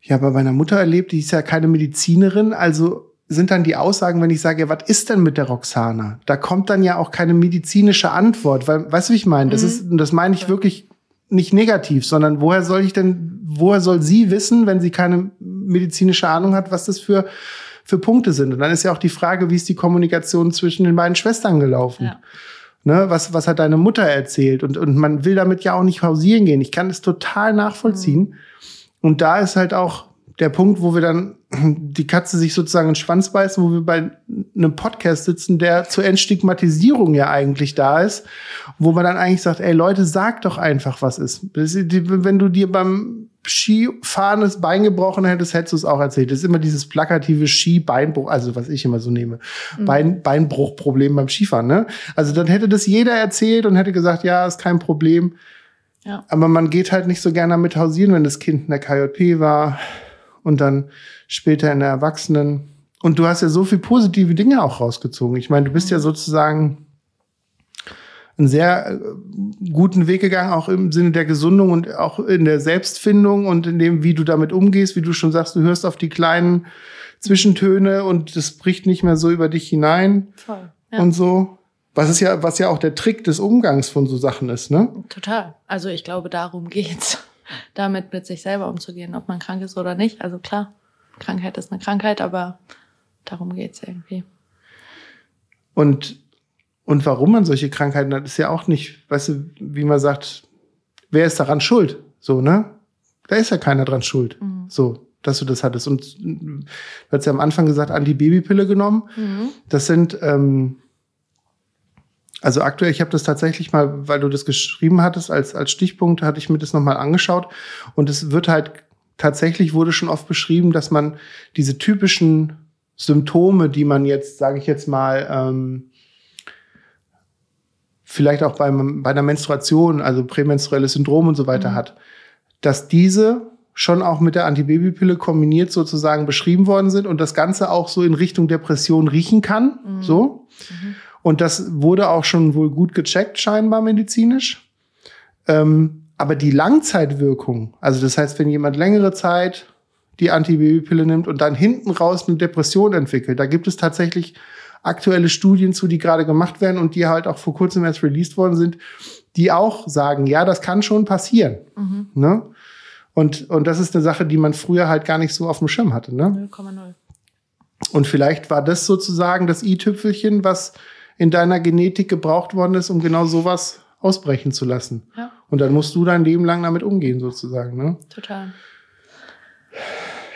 ja bei meiner Mutter erlebt, die ist ja keine Medizinerin, also sind dann die Aussagen, wenn ich sage, ja, was ist denn mit der Roxana? Da kommt dann ja auch keine medizinische Antwort, weil, weißt du, wie ich meine? Das mhm. ist, das meine ich wirklich nicht negativ, sondern woher soll ich denn, woher soll sie wissen, wenn sie keine medizinische Ahnung hat, was das für, für Punkte sind? Und dann ist ja auch die Frage, wie ist die Kommunikation zwischen den beiden Schwestern gelaufen? Ja. Ne, was, was hat deine Mutter erzählt? Und, und man will damit ja auch nicht pausieren gehen. Ich kann es total nachvollziehen. Mhm. Und da ist halt auch der Punkt, wo wir dann [clears throat] die Katze sich sozusagen in den Schwanz beißen, wo wir bei einem Podcast sitzen, der zur Entstigmatisierung ja eigentlich da ist, wo man dann eigentlich sagt, ey Leute, sag doch einfach, was ist. Wenn du dir beim Skifahren das Bein gebrochen hättest, hättest du es auch erzählt. Das ist immer dieses plakative Ski-Beinbruch, also was ich immer so nehme. Mhm. Bein, Beinbruchproblem beim Skifahren, ne? Also dann hätte das jeder erzählt und hätte gesagt, ja, ist kein Problem. Ja. Aber man geht halt nicht so gerne damit hausieren, wenn das Kind in der KJP war und dann später in der Erwachsenen. Und du hast ja so viel positive Dinge auch rausgezogen. Ich meine, du bist ja mhm. sozusagen einen sehr äh, guten Weg gegangen, auch im Sinne der Gesundung und auch in der Selbstfindung und in dem, wie du damit umgehst, wie du schon sagst, du hörst auf die kleinen Zwischentöne und das bricht nicht mehr so über dich hinein Voll, ja. und so. Was ist ja, was ja auch der Trick des Umgangs von so Sachen ist, ne? Total. Also ich glaube, darum geht's damit mit sich selber umzugehen, ob man krank ist oder nicht. Also klar, Krankheit ist eine Krankheit, aber darum geht's irgendwie. und, und warum man solche Krankheiten hat, ist ja auch nicht, weißt du, wie man sagt, wer ist daran schuld? So, ne? Da ist ja keiner dran schuld. Mhm. So, dass du das hattest. Und du hast ja am Anfang gesagt, Antibabypille genommen. Mhm. Das sind, ähm, also aktuell, ich habe das tatsächlich mal, weil du das geschrieben hattest, als, als Stichpunkt hatte ich mir das nochmal angeschaut. Und es wird halt, tatsächlich wurde schon oft beschrieben, dass man diese typischen Symptome, die man jetzt, sage ich jetzt mal, ähm, vielleicht auch beim, bei der Menstruation, also prämenstruelles Syndrom und so weiter mhm. hat, dass diese schon auch mit der Antibabypille kombiniert sozusagen beschrieben worden sind und das Ganze auch so in Richtung Depression riechen kann. Mhm. So. Mhm. Und das wurde auch schon wohl gut gecheckt, scheinbar medizinisch. Ähm, aber die Langzeitwirkung, also das heißt, wenn jemand längere Zeit die Antibabypille nimmt und dann hinten raus eine Depression entwickelt, da gibt es tatsächlich aktuelle Studien zu, die gerade gemacht werden und die halt auch vor kurzem erst released worden sind, die auch sagen, ja, das kann schon passieren. Mhm. Ne? Und, und das ist eine Sache, die man früher halt gar nicht so auf dem Schirm hatte. Ne? 0,0. Und vielleicht war das sozusagen das i-Tüpfelchen, was in deiner Genetik gebraucht worden ist, um genau sowas ausbrechen zu lassen. Ja. Und dann musst du dein Leben lang damit umgehen, sozusagen. Ne? Total.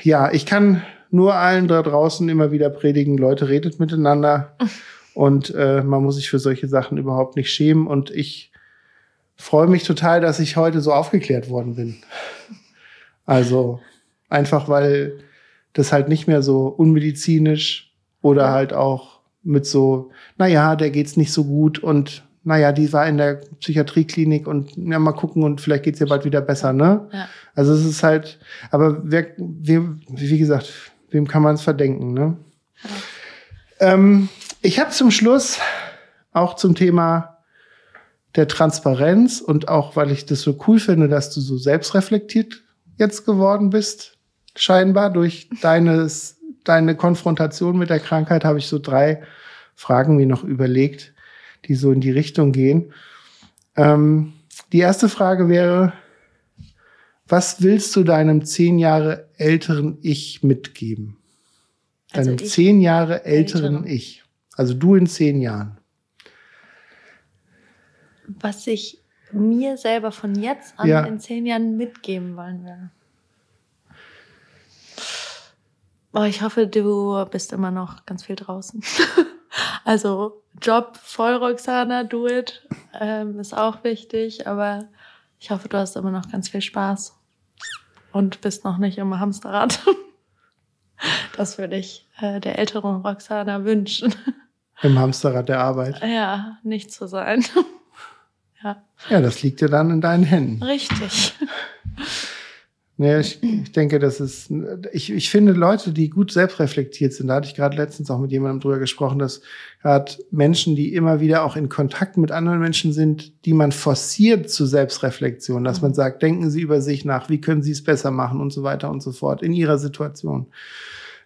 Ja, ich kann nur allen da draußen immer wieder predigen, Leute, redet miteinander. [laughs] und äh, man muss sich für solche Sachen überhaupt nicht schämen. Und ich freue mich total, dass ich heute so aufgeklärt worden bin. Also einfach, weil das halt nicht mehr so unmedizinisch oder halt auch mit so, naja, der geht's nicht so gut und naja, die war in der Psychiatrieklinik und ja, mal gucken und vielleicht geht's ihr bald wieder besser, ne? Ja. Also es ist halt, aber wer, wer wie gesagt, wem kann man es verdenken, ne? Ja. Ähm, ich habe zum Schluss auch zum Thema der Transparenz und auch, weil ich das so cool finde, dass du so selbstreflektiert jetzt geworden bist, scheinbar durch deines, deine Konfrontation mit der Krankheit, habe ich so drei Fragen mir noch überlegt, die so in die Richtung gehen. Ähm, die erste Frage wäre, was willst du deinem zehn Jahre älteren Ich mitgeben? Also deinem zehn Jahre älteren ältere. Ich. Also du in zehn Jahren. Was ich mir selber von jetzt an ja. in zehn Jahren mitgeben wollen würde. Oh, ich hoffe, du bist immer noch ganz viel draußen. [laughs] Also Job voll Roxana, do it, ähm, ist auch wichtig, aber ich hoffe, du hast immer noch ganz viel Spaß und bist noch nicht im Hamsterrad. [laughs] Das würde ich äh, der älteren Roxana wünschen. [laughs] Im Hamsterrad der Arbeit. Ja, nicht zu sein. Ja. Ja, das liegt ja dann in deinen Händen. Richtig. Naja, ich, ich denke, das ist, ich, ich finde Leute, die gut selbstreflektiert sind, da hatte ich gerade letztens auch mit jemandem drüber gesprochen, dass gerade Menschen, die immer wieder auch in Kontakt mit anderen Menschen sind, die man forciert zu Selbstreflexion, dass man mhm. sagt, denken Sie über sich nach, wie können Sie es besser machen und so weiter und so fort in Ihrer Situation.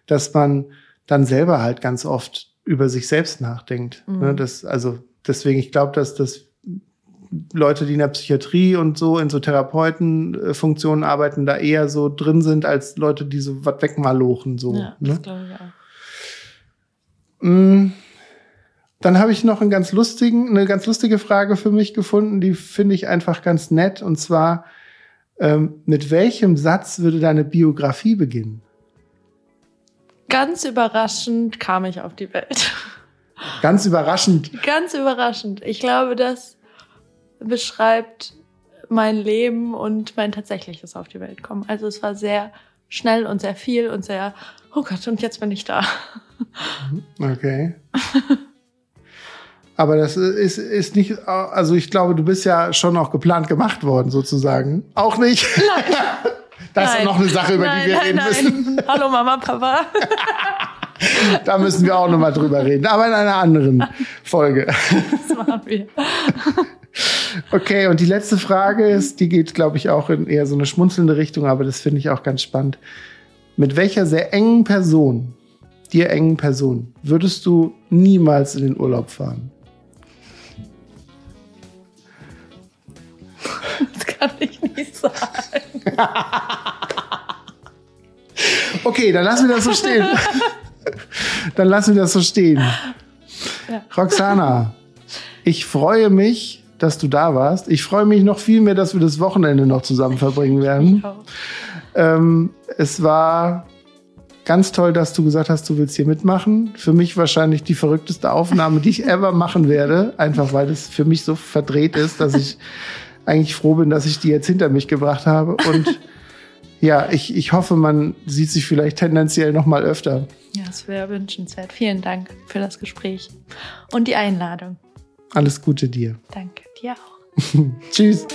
Dass man dann selber halt ganz oft über sich selbst nachdenkt. Ne? Mhm. Das, also deswegen, ich glaube, dass das Leute, die in der Psychiatrie und so in so Therapeutenfunktionen arbeiten, da eher so drin sind als Leute, die so was wegmalochen. So, ja, das ne? glaube ich auch. Mm. Dann habe ich noch einen ganz lustigen, eine ganz lustige Frage für mich gefunden, die finde ich einfach ganz nett. Und zwar, ähm, mit welchem Satz würde deine Biografie beginnen? Ganz überraschend kam ich auf die Welt. Ganz überraschend. Ganz überraschend. Ich glaube, dass beschreibt mein Leben und mein tatsächliches auf die Welt kommen. Also es war sehr schnell und sehr viel und sehr, oh Gott, und jetzt bin ich da. Okay. Aber das ist, ist nicht, also ich glaube, du bist ja schon auch geplant gemacht worden, sozusagen. Auch nicht? Nein. [laughs] Das nein. ist noch eine Sache, über nein, die wir nein, reden müssen. Hallo Mama, Papa. [laughs] da müssen wir auch nochmal drüber reden, aber in einer anderen Folge. Das machen wir. [laughs] Okay, und die letzte Frage ist, die geht, glaube ich, auch in eher so eine schmunzelnde Richtung, aber das finde ich auch ganz spannend. Mit welcher sehr engen Person, dir engen Person, würdest du niemals in den Urlaub fahren? [laughs] Das kann ich nicht sagen. [laughs] okay, dann lassen wir das so stehen. [laughs] dann lassen wir das so stehen. Ja. Roxana, ich freue mich, dass du da warst. Ich freue mich noch viel mehr, dass wir das Wochenende noch zusammen verbringen werden. Ähm, es war ganz toll, dass du gesagt hast, du willst hier mitmachen. Für mich wahrscheinlich die verrückteste Aufnahme, die ich ever machen werde. Einfach weil es für mich so verdreht ist, dass ich [laughs] eigentlich froh bin, dass ich die jetzt hinter mich gebracht habe. Und [laughs] ja, ich, ich hoffe, man sieht sich vielleicht tendenziell noch mal öfter. Ja, es wäre wünschenswert. Vielen Dank für das Gespräch und die Einladung. Alles Gute dir. Danke, dir auch. [laughs] Tschüss.